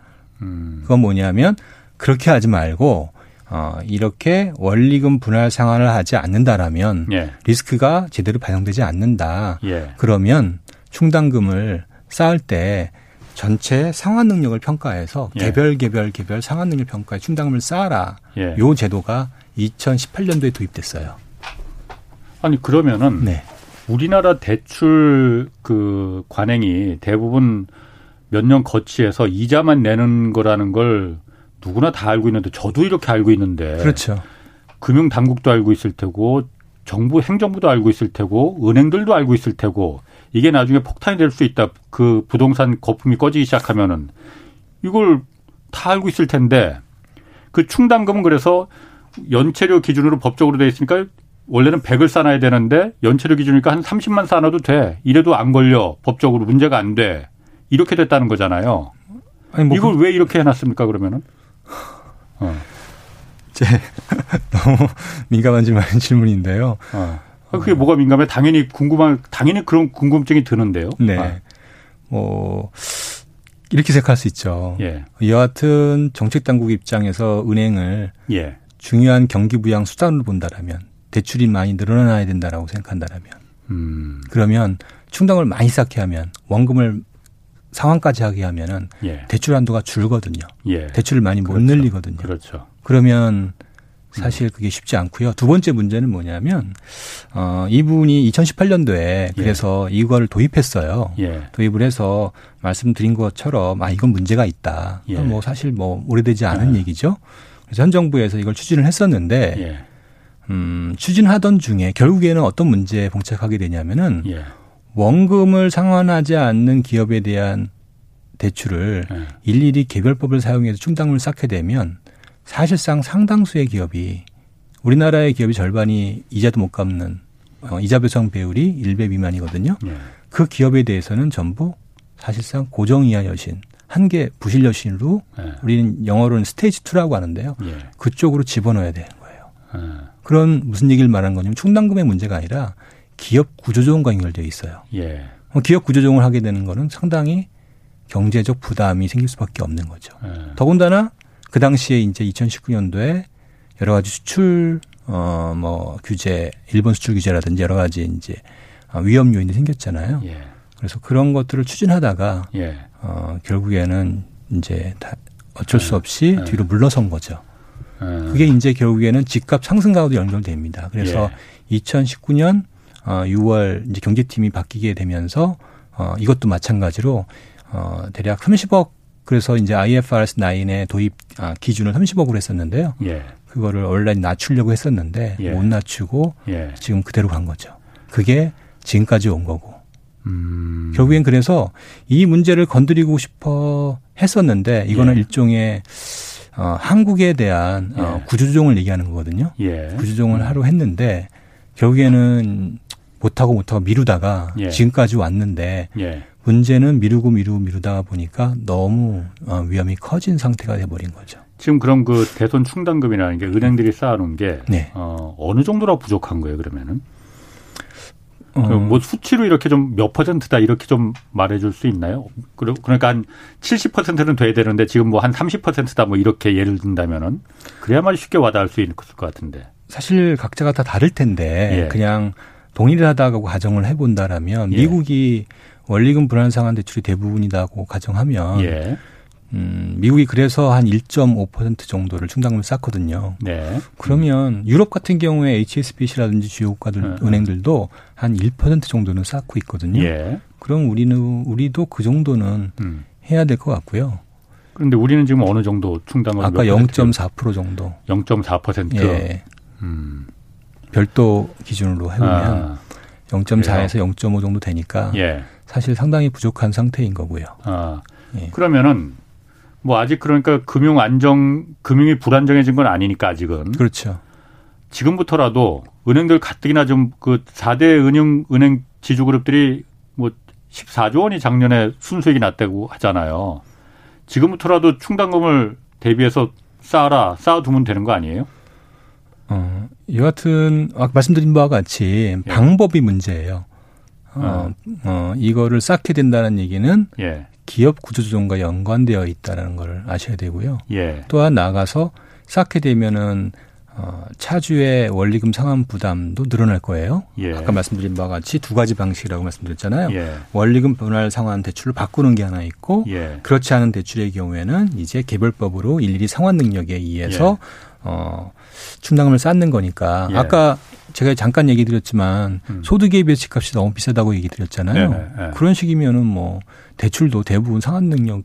음. 그건 뭐냐면 그렇게 하지 말고 어, 이렇게 원리금 분할 상환을 하지 않는다라면 예. 리스크가 제대로 반영되지 않는다. 예. 그러면 충당금을 쌓을 때 전체 상환 능력을 평가해서 예. 개별 개별 개별 상환 능력 평가에 충당금을 쌓아라. 예. 요 제도가 2018년도에 도입됐어요. 아니 그러면은 네. 우리나라 대출 그 관행이 대부분 몇 년 거치해서 이자만 내는 거라는 걸 누구나 다 알고 있는데 저도 이렇게 알고 있는데 그렇죠. 금융 당국도 알고 있을 테고 정부 행정부도 알고 있을 테고 은행들도 알고 있을 테고 이게 나중에 폭탄이 될 수 있다. 그 부동산 거품이 꺼지기 시작하면은 이걸 다 알고 있을 텐데 그 충당금은 그래서 연체료 기준으로 법적으로 돼 있으니까 원래는 100을 쌓아야 되는데 연체료 기준이니까 한 30만 쌓아도 돼. 이래도 안 걸려. 법적으로 문제가 안 돼. 이렇게 됐다는 거잖아요. 아니 뭐 이걸 그... 왜 이렇게 해놨습니까 그러면은? 어. 제 [laughs] 너무 민감한 질문인데요. 어. 아, 그게 뭐가 민감해? 당연히 궁금한, 당연히 그런 궁금증이 드는데요. 네. 아. 뭐, 이렇게 생각할 수 있죠. 예. 여하튼 정책 당국 입장에서 은행을 예. 중요한 경기 부양 수단으로 본다라면 대출이 많이 늘어나야 된다라고 생각한다라면 음. 그러면 충당을 많이 쌓게 하면 원금을 상환까지 하게 하면은 예. 대출 한도가 줄거든요. 예. 대출을 많이 못 그렇죠. 늘리거든요. 그렇죠. 그러면 사실 그게 쉽지 않고요. 두 번째 문제는 뭐냐면 어 이분이 2018년도에 예. 그래서 예. 이거를 도입했어요. 예. 도입을 해서 말씀드린 것처럼 아 이건 문제가 있다. 예. 뭐 사실 뭐 오래되지 않은 예. 얘기죠. 그래서 현 정부에서 이걸 추진을 했었는데 예. 음 추진하던 중에 결국에는 어떤 문제에 봉착하게 되냐면은 원금을 상환하지 않는 기업에 대한 대출을 일일이 개별법을 사용해서 충당금을 쌓게 되면 사실상 상당수의 기업이 우리나라의 기업이 절반이 이자도 못 갚는 어, 이자 배상 배율이 1배 미만이거든요. 네. 그 기업에 대해서는 전부 사실상 고정 이하 여신 한 개 부실 여신으로 네. 우리는 영어로는 스테이지 2라고 하는데요. 네. 그쪽으로 집어넣어야 되는 거예요. 네. 그런 무슨 얘기를 말하는 거냐면 충당금의 문제가 아니라 기업 구조조정과 연결되어 있어요. 예. 기업 구조조정을 하게 되는 거는 상당히 경제적 부담이 생길 수밖에 없는 거죠. 예. 더군다나 그 당시에 이제 2019년도에 여러 가지 수출 어 뭐 규제, 일본 수출 규제라든지 여러 가지 이제 어, 위험 요인이 생겼잖아요. 예. 그래서 그런 것들을 추진하다가 예. 어 결국에는 이제 다 어쩔 수 예. 없이 예. 뒤로 물러선 거죠. 예. 그게 이제 결국에는 집값 상승과도 연결됩니다. 그래서 2019년 어 6월 이제 경제팀이 바뀌게 되면서 어 이것도 마찬가지로 어 대략 30억 그래서 이제 IFRS 9의 도입 아, 기준을 30억으로 했었는데요. 예. 그거를 원래 낮추려고 했었는데 예. 못 낮추고 예. 지금 그대로 간 거죠. 그게 지금까지 온 거고. 음. 결국엔 그래서 이 문제를 건드리고 싶어 했었는데 이거는 예. 일종의 어, 한국에 대한 어, 예. 구조조정을 얘기하는 거거든요. 예. 구조조정을 음. 하려 했는데 결국에는 못하고 못하고 미루다가 예. 지금까지 왔는데 예. 문제는 미루고 미루고 미루다 보니까 너무 어, 위험이 커진 상태가 돼버린 거죠. 지금 그런 그 대손 충당금이라는 게 은행들이 쌓아놓은 게 네. 어, 어느 정도로 부족한 거예요 그러면은? 어. 뭐 수치로 이렇게 좀 몇 퍼센트다 이렇게 좀 말해줄 수 있나요? 그러니까 한 70%는 돼야 되는데 지금 뭐 한 30%다 뭐 이렇게 예를 든다면은 그래야만 쉽게 와닿을 수 있을 것 같은데. 사실 각자가 다 다를 텐데 예. 그냥 동일하다고 가정을 해본다라면 예. 미국이 원리금 불안 상환 대출이 대부분이다고 가정하면 예. 음, 미국이 그래서 한 1.5% 정도를 충당금을 쌓거든요. 네. 그러면 유럽 같은 경우에 HSBC라든지 주요 국가들 네. 은행들도 한 1% 정도는 쌓고 있거든요. 예. 그럼 우리는 우리도 그 정도는 음. 해야 될 것 같고요. 그런데 우리는 지금 어느 정도 충당금 아까 0.4% 정도. 0.4%. 예. 음. 별도 기준으로 해보면 아. 0.4에서 0.5 정도 되니까 예. 사실 상당히 부족한 상태인 거고요. 아. 예. 그러면은 뭐 아직 그러니까 금융 안정 금융이 불안정해진 건 아니니까 아직은 그렇죠. 지금부터라도 은행들 가뜩이나 좀 그 4대 은행 은행 지주 그룹들이 뭐 14조 원이 작년에 순수익이 났다고 하잖아요. 지금부터라도 충당금을 대비해서 쌓아라 쌓아두면 되는 거 아니에요? 어, 여하튼 아까 말씀드린 바와 같이 예. 방법이 문제예요. 어, 어, 어, 이거를 쌓게 된다는 얘기는 예. 기업 구조조정과 연관되어 있다는 걸 아셔야 되고요. 예. 또한 나아가서 쌓게 되면은 어, 차주의 원리금 상환 부담도 늘어날 거예요. 예. 아까 말씀드린 바와 같이 두 가지 방식이라고 말씀드렸잖아요. 예. 원리금 분할 상환 대출을 바꾸는 게 하나 있고 예. 그렇지 않은 대출의 경우에는 이제 개별법으로 일일이 상환 능력에 의해서 예. 어, 충당금을 쌓는 거니까 예. 아까 제가 잠깐 얘기 드렸지만 음. 소득에 비해서 집값이 너무 비싸다고 얘기 드렸잖아요. 네네, 네. 그런 식이면은 뭐 대출도 대부분 상환 능력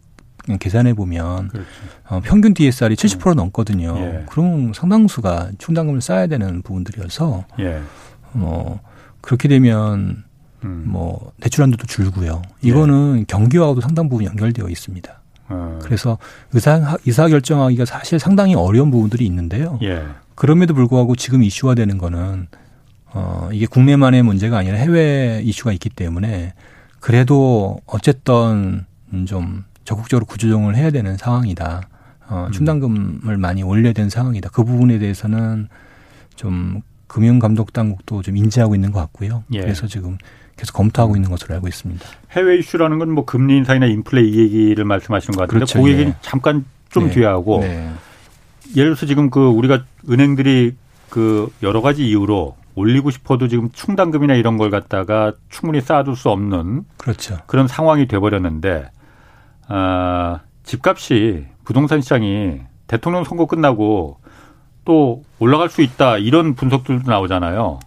계산해 보면 그렇죠. 어, 평균 DSR이 70% 음. 넘거든요. 예. 그럼 상당수가 충당금을 쌓아야 되는 부분들이어서 예. 뭐 그렇게 되면 음. 뭐 대출 한도도 줄고요. 이거는 예. 경기와도 상당 부분 연결되어 있습니다. 어. 그래서 의사 의사 결정하기가 사실 상당히 어려운 부분들이 있는데요. 예. 그럼에도 불구하고 지금 이슈화 되는 거는 어 이게 국내만의 문제가 아니라 해외 이슈가 있기 때문에 그래도 어쨌든 좀 적극적으로 구조조정을 해야 되는 상황이다. 어, 음. 충당금을 많이 올려야 되는 상황이다. 그 부분에 대해서는 좀 금융감독 당국도 좀 인지하고 있는 것 같고요. 예. 그래서 지금 계속 검토하고 있는 것으로 알고 있습니다. 해외 이슈라는 건 뭐 금리 인상이나 인플레 이 얘기를 말씀하시는 것 같은데 그렇죠. 그 얘기는 예. 잠깐 좀 네. 뒤에 하고 네. 예를 들어서 지금 그 우리가 은행들이 그 여러 가지 이유로 올리고 싶어도 지금 충당금이나 이런 걸 갖다가 충분히 쌓아둘 수 없는 그렇죠. 그런 상황이 돼버렸는데 아, 집값이 부동산 시장이 대통령 선거 끝나고 또 올라갈 수 있다 이런 분석들도 나오잖아요.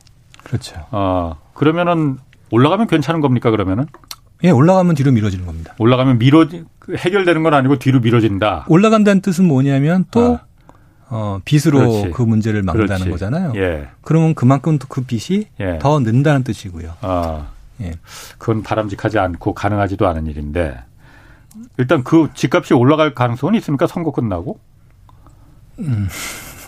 그렇죠. 아, 그러면은 올라가면 괜찮은 겁니까 그러면은? 예, 올라가면 뒤로 미뤄지는 겁니다. 올라가면 미뤄 해결되는 건 아니고 뒤로 미뤄진다. 올라간다는 뜻은 뭐냐면 또 아. 어, 빚으로 그렇지. 그 문제를 막는다는 그렇지. 거잖아요. 예. 그러면 그만큼 그 빚이 예. 더 는다는 뜻이고요. 아, 예. 그건 바람직하지 않고 가능하지도 않은 일인데 일단 그 집값이 올라갈 가능성은 있습니까? 선거 끝나고? 음.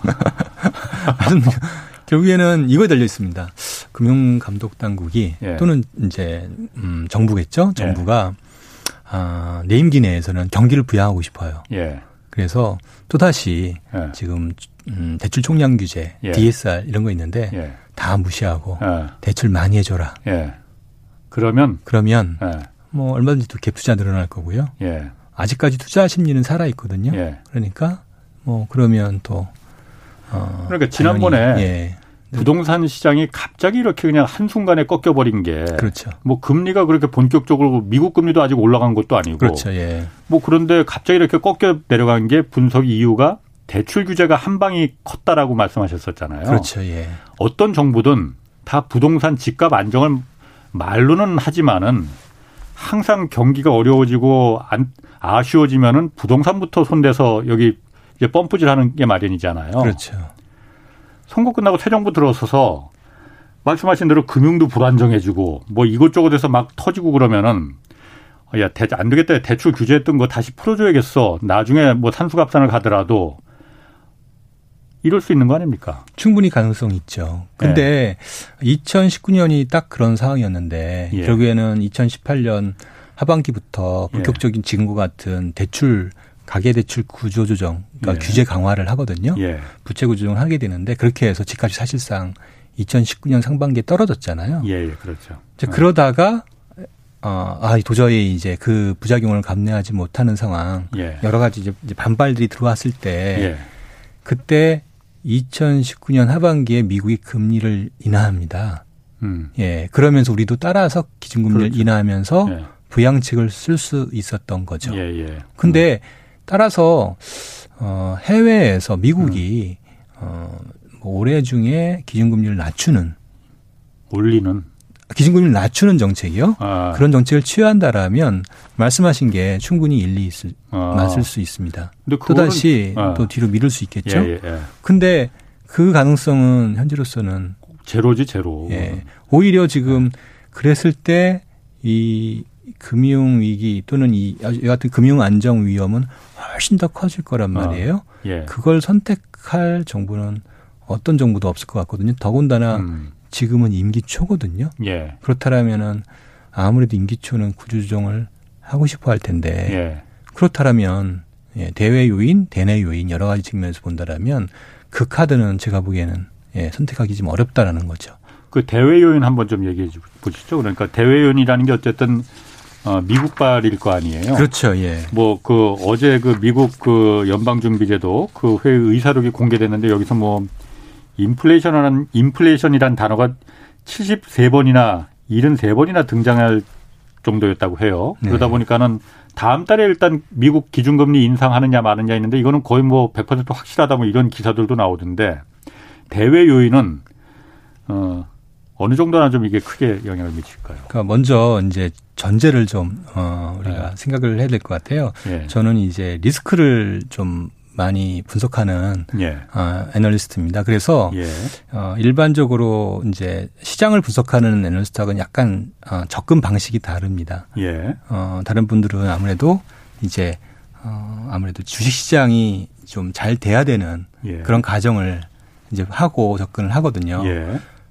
[laughs] 결국에는 이거에 달려 있습니다. 금융감독당국이 예. 또는 이제 음, 정부겠죠. 정부가 예. 아, 네임기 내에서는 경기를 부양하고 싶어요. 예. 그래서 또다시 예. 지금 음, 대출 총량 규제, 예. DSR 이런 거 있는데 예. 다 무시하고 예. 대출 많이 해줘라. 예. 그러면 그러면 예. 뭐 얼마든지 또 갭 투자 늘어날 거고요. 아직까지 투자 심리는 살아 있거든요. 그러니까 뭐 그러면 또 어, 그러니까 지난번에 예. 부동산 시장이 갑자기 이렇게 그냥 한순간에 꺾여버린 게. 그렇죠. 뭐 금리가 그렇게 본격적으로 미국 금리도 아직 올라간 것도 아니고. 그렇죠. 예. 뭐 그런데 갑자기 이렇게 꺾여 내려간 게 분석 이유가 대출 규제가 한 방이 컸다라고 말씀하셨었잖아요. 그렇죠. 예. 어떤 정부든 다 부동산 집값 안정을 말로는 하지만은 항상 경기가 어려워지고 안, 아쉬워지면은 부동산부터 손대서 여기 이제 펌프질 하는 게 마련이잖아요. 그렇죠. 선거 끝나고 새 정부 들어서서 말씀하신 대로 금융도 불안정해지고 뭐 이것저것에서 막 터지고 그러면은 야, 대, 안 되겠다. 대출 규제했던 거 다시 풀어줘야겠어. 나중에 뭐 산수갑산을 가더라도 이럴 수 있는 거 아닙니까? 충분히 가능성 있죠. 근데 네. 2019년이 딱 그런 상황이었는데 예. 결국에는 2018년 하반기부터 예. 본격적인 예. 지금과 같은 대출 가계대출 구조조정, 그러니까 예. 규제 강화를 하거든요. 예. 부채 구조조정을 하게 되는데 그렇게 해서 집값이 사실상 2019년 상반기에 떨어졌잖아요. 예, 예 그렇죠. 이제 그러다가 어, 아, 도저히 이제 그 부작용을 감내하지 못하는 상황, 예. 여러 가지 이제 반발들이 들어왔을 때, 예. 그때 2019년 하반기에 미국이 금리를 인하합니다. 음. 예, 그러면서 우리도 따라서 기준금리를 그렇죠. 인하하면서 예. 부양책을 쓸 수 있었던 거죠. 예, 예. 근데 음. 따라서 어 해외에서 미국이 음. 어뭐 올해 중에 기준금리를 낮추는 올리는 기준금리를 낮추는 정책이요. 아. 그런 정책을 취한다라면 말씀하신 게 충분히 일리 있을 아. 맞을 수 있습니다. 또 다시 아. 또 뒤로 미룰 수 있겠죠. 예, 예, 예. 근데 그 가능성은 현재로서는 제로지 제로. 예. 오히려 지금 그랬을 때 이 금융 위기 또는 이 같은 금융 안정 위험은 훨씬 더 커질 거란 말이에요. 어. 예. 그걸 선택할 정부는 어떤 정부도 없을 것 같거든요. 더군다나 음. 지금은 임기 초거든요. 예. 그렇다면은 아무래도 임기 초는 구조조정을 하고 싶어 할 텐데 예. 그렇다면 예, 대외 요인, 대내 요인 여러 가지 측면에서 본다라면 그 카드는 제가 보기에는 예, 선택하기 좀 어렵다라는 거죠. 그 대외 요인 한번 좀 얘기해 보시죠. 그러니까 대외 요인이라는 게 어쨌든 어, 미국발일 거 아니에요. 그렇죠. 예. 뭐 그 어제 그 미국 그 연방준비제도 그 회의 의사록이 공개됐는데 여기서 뭐 인플레이션이라는 인플레이션이란 단어가 73번이나 73번이나 등장할 정도였다고 해요. 네. 그러다 보니까는 다음 달에 일단 미국 기준금리 인상하느냐 마느냐 있는데 이거는 거의 뭐 100% 확실하다 뭐 이런 기사들도 나오던데 대외 요인은 어 어느 정도나 좀 이게 크게 영향을 미칠까요? 그러니까 먼저 이제 전제를 좀 어, 우리가 네. 생각을 해야 될 것 같아요. 네. 저는 이제 리스크를 좀 많이 분석하는 예. 어, 애널리스트입니다. 그래서 예. 어, 일반적으로 이제 시장을 분석하는 애널리스트하고는 약간 어, 접근 방식이 다릅니다. 예. 어, 다른 분들은 아무래도 이제 어, 아무래도 주식 시장이 좀 잘 돼야 되는 예. 그런 가정을 이제 하고 접근을 하거든요.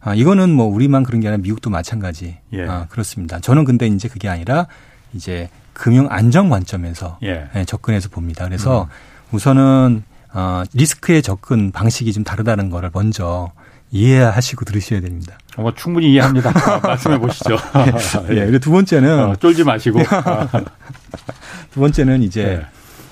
예. 아, 이거는 뭐 우리만 그런 게 아니라 미국도 마찬가지. 예. 아, 그렇습니다. 저는 근데 이제 그게 아니라 이제 금융 안정 관점에서 예. 네, 접근해서 봅니다. 그래서 음. 우선은 어, 리스크의 접근 방식이 좀 다르다는 거를 먼저 이해하시고 들으셔야 됩니다. 어, 충분히 이해합니다. 아, [laughs] 말씀해 보시죠. [laughs] 예. 예. 그리고 두 번째는 어, 쫄지 마시고 [laughs] 두 번째는 이제 예.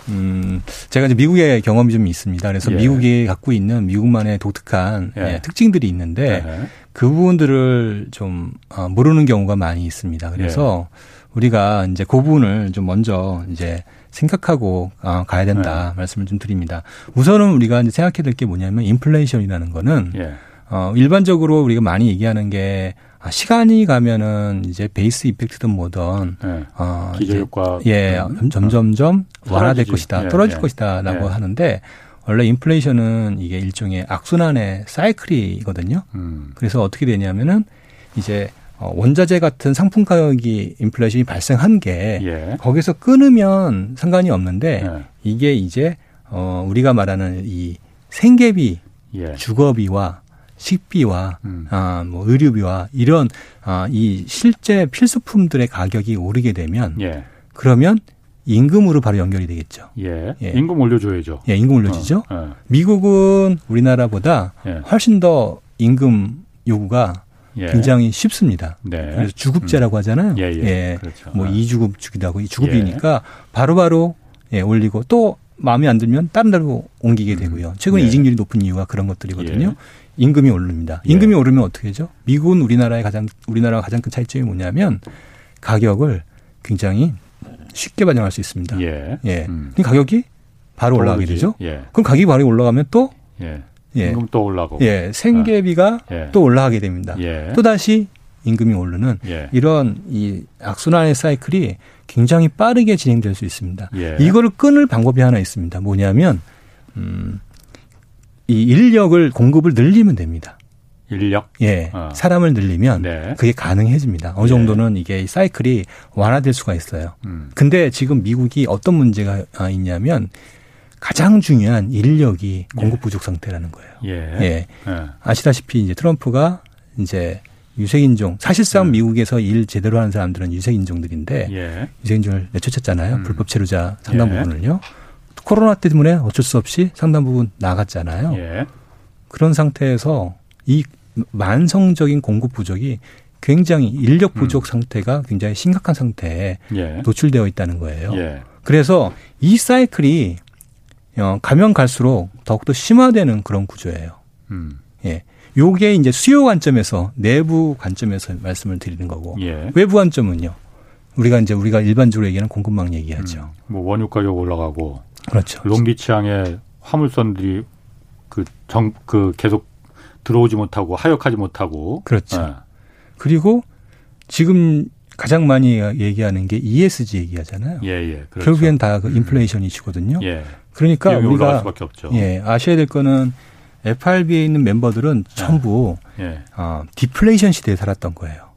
음, 제가 이제 미국의 경험이 좀 있습니다. 그래서 예. 미국이 갖고 있는 미국만의 독특한 예. 예, 특징들이 있는데 예. 그 부분들을 좀 어, 모르는 경우가 많이 있습니다. 그래서 예. 우리가 이제 그 부분을 좀 먼저 이제 생각하고 어, 가야 된다 네. 말씀을 좀 드립니다. 우선은 우리가 이제 생각해야 될 게 뭐냐면 인플레이션이라는 거는 예. 어, 일반적으로 우리가 많이 얘기하는 게 아, 시간이 가면은 이제 베이스 이펙트든 뭐든 네. 어, 기저 효과 예 음. 점점점 완화될 것이다 예, 떨어질 예. 것이다라고 예. 하는데 원래 인플레이션은 이게 일종의 악순환의 사이클이거든요. 음. 그래서 어떻게 되냐면은 이제 어, 원자재 같은 상품 가격이 인플레이션이 발생한 게 예. 거기서 끊으면 상관이 없는데 예. 이게 이제 어 우리가 말하는 이 생계비, 예. 주거비와 식비와 음. 아 뭐 의료비와 이런 아 이 실제 필수품들의 가격이 오르게 되면 예. 그러면 임금으로 바로 연결이 되겠죠. 예. 예. 임금 올려줘야죠. 예, 임금 올려주죠. 어, 어. 미국은 우리나라보다 예. 훨씬 더 임금 요구가 예. 굉장히 쉽습니다. 네. 그래서 주급제라고 음. 하잖아요. 예, 예. 예. 그렇죠. 뭐 아. 이주급 주기도 하고 이 주급이니까 바로바로 예, 올리고 또 마음에 안 들면 다른 데로 옮기게 되고요. 최근에 네. 이직률이 높은 이유가 그런 것들이거든요. 예. 임금이 오릅니다. 예. 임금이 예. 오르면 어떻게 되죠? 미국은 우리나라의 가장 우리나라가 가장 큰 차이점이 뭐냐면 가격을 굉장히 쉽게 반영할 수 있습니다. 예. 예. 음. 가격이 바로 올라가게 되죠. 예. 그럼 가격이 바로 올라가면 또 예. 예. 임금 또 올라가고. 예. 생계비가 예. 또 올라가게 됩니다. 예. 또 다시 임금이 오르는 예. 이런 이 악순환의 사이클이 굉장히 빠르게 진행될 수 있습니다. 예. 이거를 끊을 방법이 하나 있습니다. 뭐냐면 음, 이 인력을 공급을 늘리면 됩니다. 인력? 예. 어. 사람을 늘리면 네. 그게 가능해집니다. 어느 예. 정도는 이게 사이클이 완화될 수가 있어요. 음. 근데 지금 미국이 어떤 문제가 있냐면 가장 중요한 인력이 공급 예. 부족 상태라는 거예요. 예. 예. 예. 아시다시피 이제 트럼프가 이제 유색인종 사실상 음. 미국에서 일 제대로 하는 사람들은 유색인종들인데 예. 유색인종을 내쫓았잖아요. 음. 불법 체류자 상당 예. 부분을요. 코로나 때문에 어쩔 수 없이 상당 부분 나갔잖아요. 예. 그런 상태에서 이 만성적인 공급 부족이 굉장히 인력 부족 음. 상태가 굉장히 심각한 상태에 예. 노출되어 있다는 거예요. 예. 그래서 이 사이클이 어, 가면 갈수록 더욱더 심화되는 그런 구조예요. 음. 예. 요게 이제 수요 관점에서 내부 관점에서 말씀을 드리는 거고 예. 외부 관점은요. 우리가 이제 우리가 일반적으로 얘기하는 공급망 얘기하죠. 음. 뭐 원유 가격 올라가고 그렇죠. 롱비치항에 화물선들이 그 정 그 계속 들어오지 못하고 하역하지 못하고 그렇죠. 네. 그리고 지금 가장 많이 얘기하는 게 ESG 얘기하잖아요. 예, 예. 그렇죠. 결국엔 다그 음. 인플레이션 이슈거든요. 예. 그러니까 우리가 예, 아셔야 될 거는 FRB에 있는 멤버들은 네. 전부 예. 어, 디플레이션 시대에 살았던 거예요.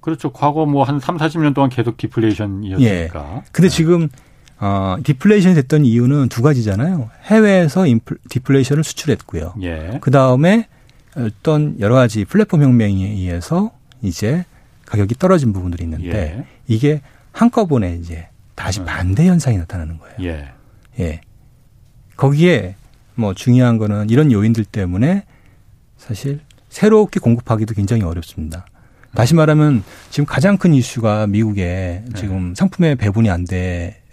그렇죠. 과거 뭐 한 3, 40년 동안 계속 디플레이션이었으니까. 예. 근데 네. 지금 어, 디플레이션이 됐던 이유는 두 가지잖아요. 해외에서 인플, 디플레이션을 수출했고요. 예. 그 다음에 어떤 여러 가지 플랫폼 혁명에 의해서 이제 가격이 떨어진 부분들이 있는데 예. 이게 한꺼번에 이제 다시 음. 반대 현상이 나타나는 거예요. 예. 예. 거기에 뭐 중요한 거는 이런 요인들 때문에 사실 새롭게 공급하기도 굉장히 어렵습니다. 다시 말하면 지금 가장 큰 이슈가 미국에 네. 지금 상품의 배분이 안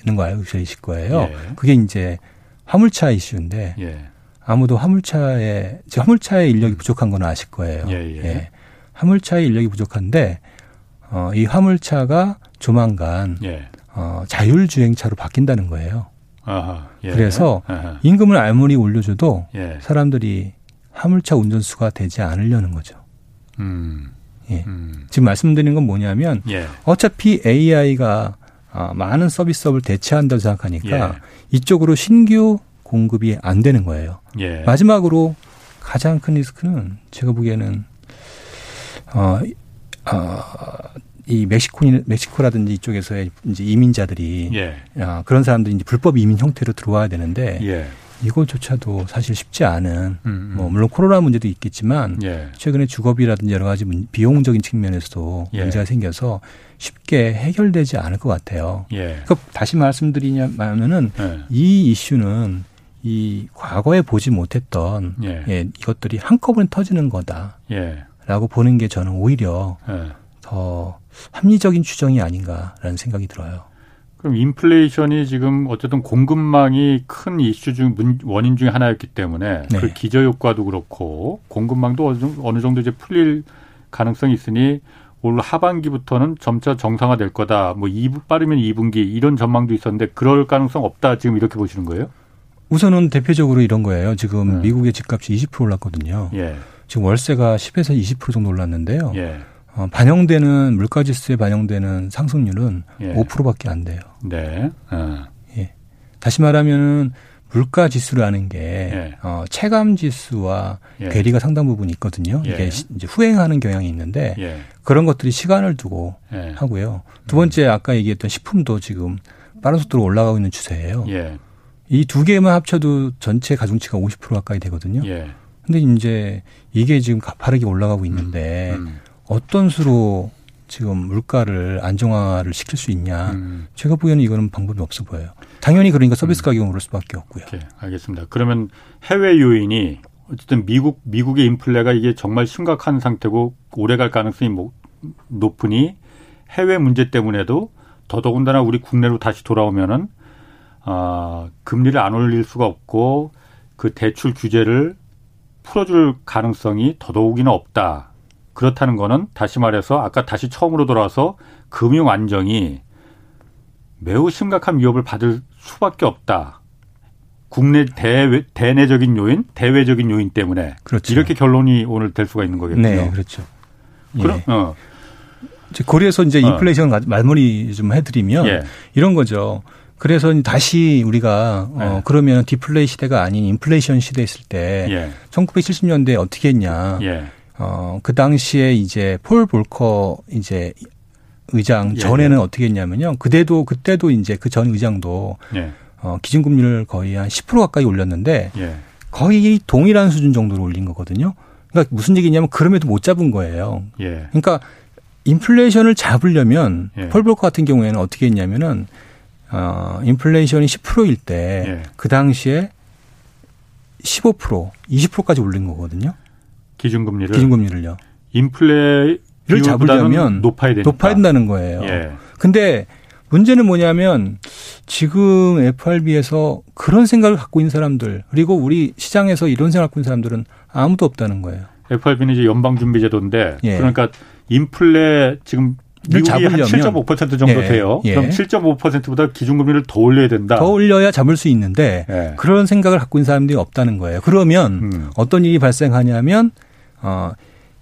되는 거 알고 계실 거예요. 예. 그게 이제 화물차 이슈인데 예. 아무도 화물차에 지금 화물차에 인력이 부족한 건 아실 거예요. 예, 예. 예. 화물차에 인력이 부족한데 어, 이 화물차가 조만간 예. 어, 자율주행차로 바뀐다는 거예요. 아하, 예. 그래서 아하. 임금을 아무리 올려줘도 예. 사람들이 화물차 운전수가 되지 않으려는 거죠. 음. 예. 음. 지금 말씀드리는 건 뭐냐면 예. 어차피 AI가 아, 많은 서비스업을 대체한다고 생각하니까 예. 이쪽으로 신규 공급이 안 되는 거예요. 예. 마지막으로 가장 큰 리스크는 제가 보기에는 어, 어, 이 멕시코 멕시코라든지 이쪽에서의 이제 이민자들이 예. 어, 그런 사람들이 이제 불법 이민 형태로 들어와야 되는데 예. 이것조차도 사실 쉽지 않은 음, 음. 뭐 물론 코로나 문제도 있겠지만 예. 최근에 주거비라든지 여러 가지 비용적인 측면에서도 예. 문제가 생겨서 쉽게 해결되지 않을 것 같아요. 예. 그러니까 다시 말씀드리냐면은 예. 이 이슈는 이 과거에 보지 못했던 예. 예 이것들이 한꺼번에 터지는 거다라고 예. 보는 게 저는 오히려 예. 더 합리적인 추정이 아닌가라는 생각이 들어요. 그럼 인플레이션이 지금 어쨌든 공급망이 큰 이슈 중 원인 중에 하나였기 때문에 네. 그 기저 효과도 그렇고 공급망도 어느 정도 이제 풀릴 가능성이 있으니 올 하반기부터는 점차 정상화 될 거다. 뭐 2부 빠르면 2분기 이런 전망도 있었는데 그럴 가능성 없다. 지금 이렇게 보시는 거예요? 우선은 대표적으로 이런 거예요. 지금 네. 미국의 집값이 20% 올랐거든요. 예. 지금 월세가 10에서 20% 정도 올랐는데요. 예. 어, 반영되는 물가 지수에 반영되는 상승률은 예. 5%밖에 안 돼요. 네. 어. 예. 다시 말하면은 물가 지수라는 게 예. 어, 체감 지수와 예. 괴리가 상당 부분 있거든요. 예. 이게 이제 후행하는 경향이 있는데 예. 그런 것들이 시간을 두고 하고요. 두 번째 아까 얘기했던 식품도 지금 빠른 속도로 올라가고 있는 추세예요. 이 두 개만 합쳐도 전체 가중치가 50% 가까이 되거든요. 예. 근데 이제 이게 지금 가파르게 올라가고 있는데 음, 음. 어떤 수로 지금 물가를 안정화를 시킬 수 있냐. 음. 제가 보기에는 이거는 방법이 없어 보여요. 당연히 그러니까 서비스 음. 가격은 오를 수밖에 없고요. 오케이, 알겠습니다. 그러면 해외 요인이 어쨌든 미국 미국의 인플레가 이게 정말 심각한 상태고 오래 갈 가능성이 뭐 높으니 해외 문제 때문에도 더더군다나 우리 국내로 다시 돌아오면은 어, 금리를 안 올릴 수가 없고 그 대출 규제를 풀어줄 가능성이 더더욱이나 없다. 그렇다는 거는 다시 말해서 아까 다시 처음으로 돌아와서 금융 안정이 매우 심각한 위협을 받을 수밖에 없다. 국내 대, 대내적인 요인, 대외적인 요인 때문에 그렇죠. 이렇게 결론이 오늘 될 수가 있는 거겠군요. 네, 그렇죠. 그럼 예. 어. 고리에서 이제 어. 인플레이션 어. 말머리 좀 해드리면 예. 이런 거죠. 그래서 다시 우리가 어 네. 그러면 디플레이 시대가 아닌 인플레이션 시대 있을 때 예. 1970년대 어떻게 했냐. 예. 어그 당시에 이제 폴 볼커 이제 의장 예, 전에는 예. 어떻게 했냐면요. 그때도 그때도 이제 그 전 의장도 예. 어 기준금리를 거의 한 10% 가까이 올렸는데 예. 거의 동일한 수준 정도로 올린 거거든요. 그러니까 무슨 얘기냐면 그럼에도 못 잡은 거예요. 예. 그러니까 인플레이션을 잡으려면 폴 볼커 같은 경우에는 어떻게 했냐면은 어, 인플레이션이 10%일 때그 예. 그 당시에 15% 20%까지 올린 거거든요. 기준금리를 기준금리를요. 인플레를 잡으려면 높아야 된다. 높아야 된다는 거예요. 예. 근데 문제는 뭐냐면 지금 FRB에서 그런 생각을 갖고 있는 사람들 그리고 우리 시장에서 이런 생각을 갖고 있는 사람들은 아무도 없다는 거예요. FRB는 이제 연방준비제도인데 예. 그러니까 인플레 지금 미국이 한7.5% 정도 예, 돼요. 예. 그럼 7.5%보다 기준금리를 더 올려야 된다. 더 올려야 잡을 수 있는데 예. 그런 생각을 갖고 있는 사람들이 없다는 거예요. 그러면 음. 어떤 일이 발생하냐면 어,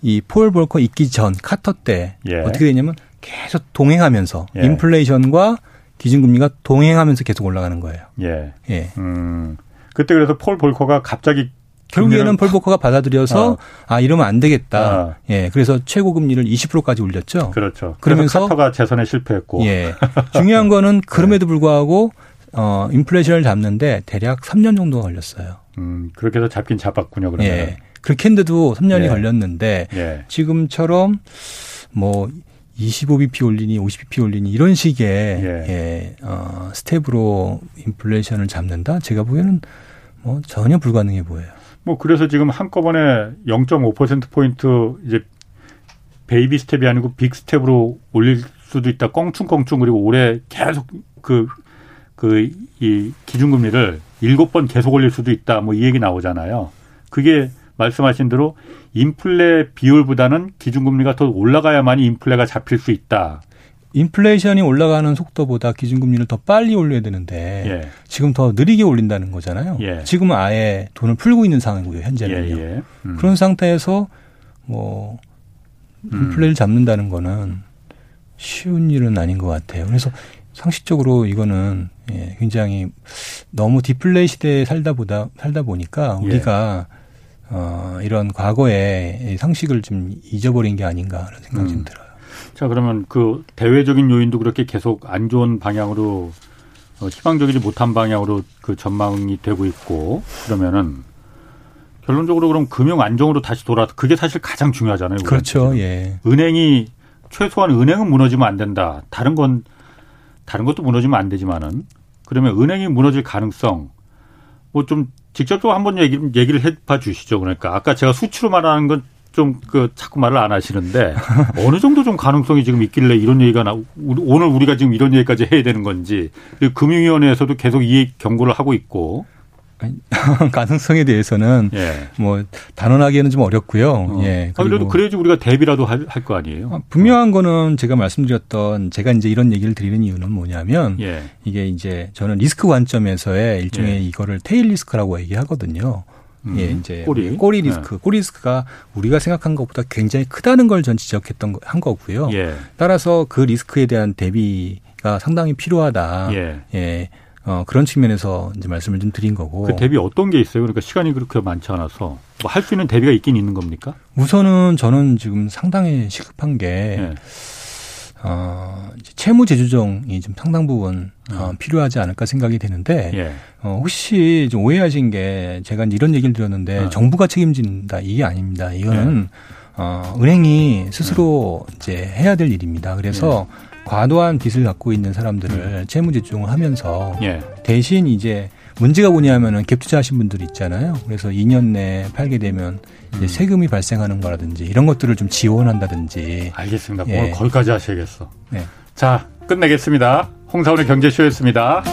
이 폴 볼커 있기 전 카터 때 예. 어떻게 되냐면 계속 동행하면서 예. 인플레이션과 기준금리가 동행하면서 계속 올라가는 거예요. 예. 예. 음. 그때 그래서 폴 볼커가 갑자기 결국에는 폴 볼커가 받아들여서 어. 아 이러면 안 되겠다. 어. 예, 그래서 최고 금리를 20%까지 올렸죠. 그렇죠. 그러면서 카터가 재선에 실패했고. 예, 중요한 [laughs] 거는 그럼에도 불구하고 어 인플레이션을 잡는데 대략 3년 정도가 걸렸어요. 음, 그렇게 해서 잡긴 잡았군요. 그러면. 예, 그렇게 했는데도 3년이 예. 걸렸는데 예. 지금처럼 뭐 25bp 올리니 50bp 올리니 이런 식의 예. 예, 어, 스텝으로 인플레이션을 잡는다. 제가 보기에는 뭐 전혀 불가능해 보여요. 뭐 그래서 지금 한꺼번에 0.5% 포인트 이제 baby step이 아니고 big step으로 올릴 수도 있다. 껑충껑충 그리고 올해 계속 그 그 이 기준금리를 일곱 번 계속 올릴 수도 있다. 뭐 이 얘기 나오잖아요. 그게 말씀하신 대로 인플레 비율보다는 기준금리가 더 올라가야만이 인플레가 잡힐 수 있다. 인플레이션이 올라가는 속도보다 기준금리를 더 빨리 올려야 되는데 예. 지금 더 느리게 올린다는 거잖아요. 예. 지금은 아예 돈을 풀고 있는 상황이고요. 현재는요. 예, 예. 음. 그런 상태에서 뭐 인플레를 음. 잡는다는 거는 쉬운 일은 아닌 것 같아요. 그래서 상식적으로 이거는 예, 굉장히 너무 디플레이 시대에 살다 보다 살다 보니까 예. 우리가 어, 이런 과거의 상식을 좀 잊어버린 게 아닌가라는 생각이 음. 좀 들어요. 자, 그러면 그 대외적인 요인도 그렇게 계속 안 좋은 방향으로 어, 희망적이지 못한 방향으로 그 전망이 되고 있고 그러면은 결론적으로 그럼 금융 안정으로 다시 돌아 그게 사실 가장 중요하잖아요. 그렇죠. 예. 은행이 최소한 은행은 무너지면 안 된다. 다른 건 다른 것도 무너지면 안 되지만은 그러면 은행이 무너질 가능성 뭐 좀 직접적으로 한번 얘기, 얘기를 해봐 주시죠. 그러니까 아까 제가 수치로 말하는 건 좀그 자꾸 말을 안 하시는데 [laughs] 어느 정도 좀 가능성이 지금 있길래 이런 얘기가 나 오늘 우리가 지금 이런 얘기까지 해야 되는 건지 그리고 금융위원회에서도 계속 이 경고를 하고 있고 [laughs] 가능성에 대해서는 예. 뭐 단언하기에는 좀 어렵고요. 어. 예. 아, 그래도 그래야지 우리가 대비라도 할 거 아니에요. 아, 분명한 거는 제가 말씀드렸던 제가 이제 이런 얘기를 드리는 이유는 뭐냐면 예. 이게 이제 저는 리스크 관점에서의 일종의 예. 이거를 테일 리스크라고 얘기하거든요. 음. 예, 이제 꼬리, 꼬리 리스크, 네. 꼬리 리스크가 우리가 생각한 것보다 굉장히 크다는 걸 전 지적했던 한 거고요. 예. 따라서 그 리스크에 대한 대비가 상당히 필요하다. 예. 예. 어, 그런 측면에서 이제 말씀을 좀 드린 거고. 그 대비 어떤 게 있어요? 그러니까 시간이 그렇게 많지 않아서 뭐 할 수 있는 대비가 있긴 있는 겁니까? 우선은 저는 지금 상당히 시급한 게 예. 어, 채무 재조정이 좀 상당 부분 어, 음. 필요하지 않을까 생각이 되는데 예. 어, 혹시 좀 오해하신 게 제가 이런 얘기를 드렸는데 어. 정부가 책임진다 이게 아닙니다. 이거는 예. 어, 은행이 스스로 음. 이제 해야 될 일입니다. 그래서 예. 과도한 빚을 갖고 있는 사람들을 음. 채무 재조정을 하면서 예. 대신 이제 문제가 뭐냐면은 갭 투자하신 분들이 있잖아요. 그래서 2년 내에 팔게 되면 이제 음. 세금이 발생하는 거라든지 이런 것들을 좀 지원한다든지. 알겠습니다. 예. 오늘 거기까지 하셔야겠어. 네. 자, 끝내겠습니다. 홍사원의 경제쇼였습니다.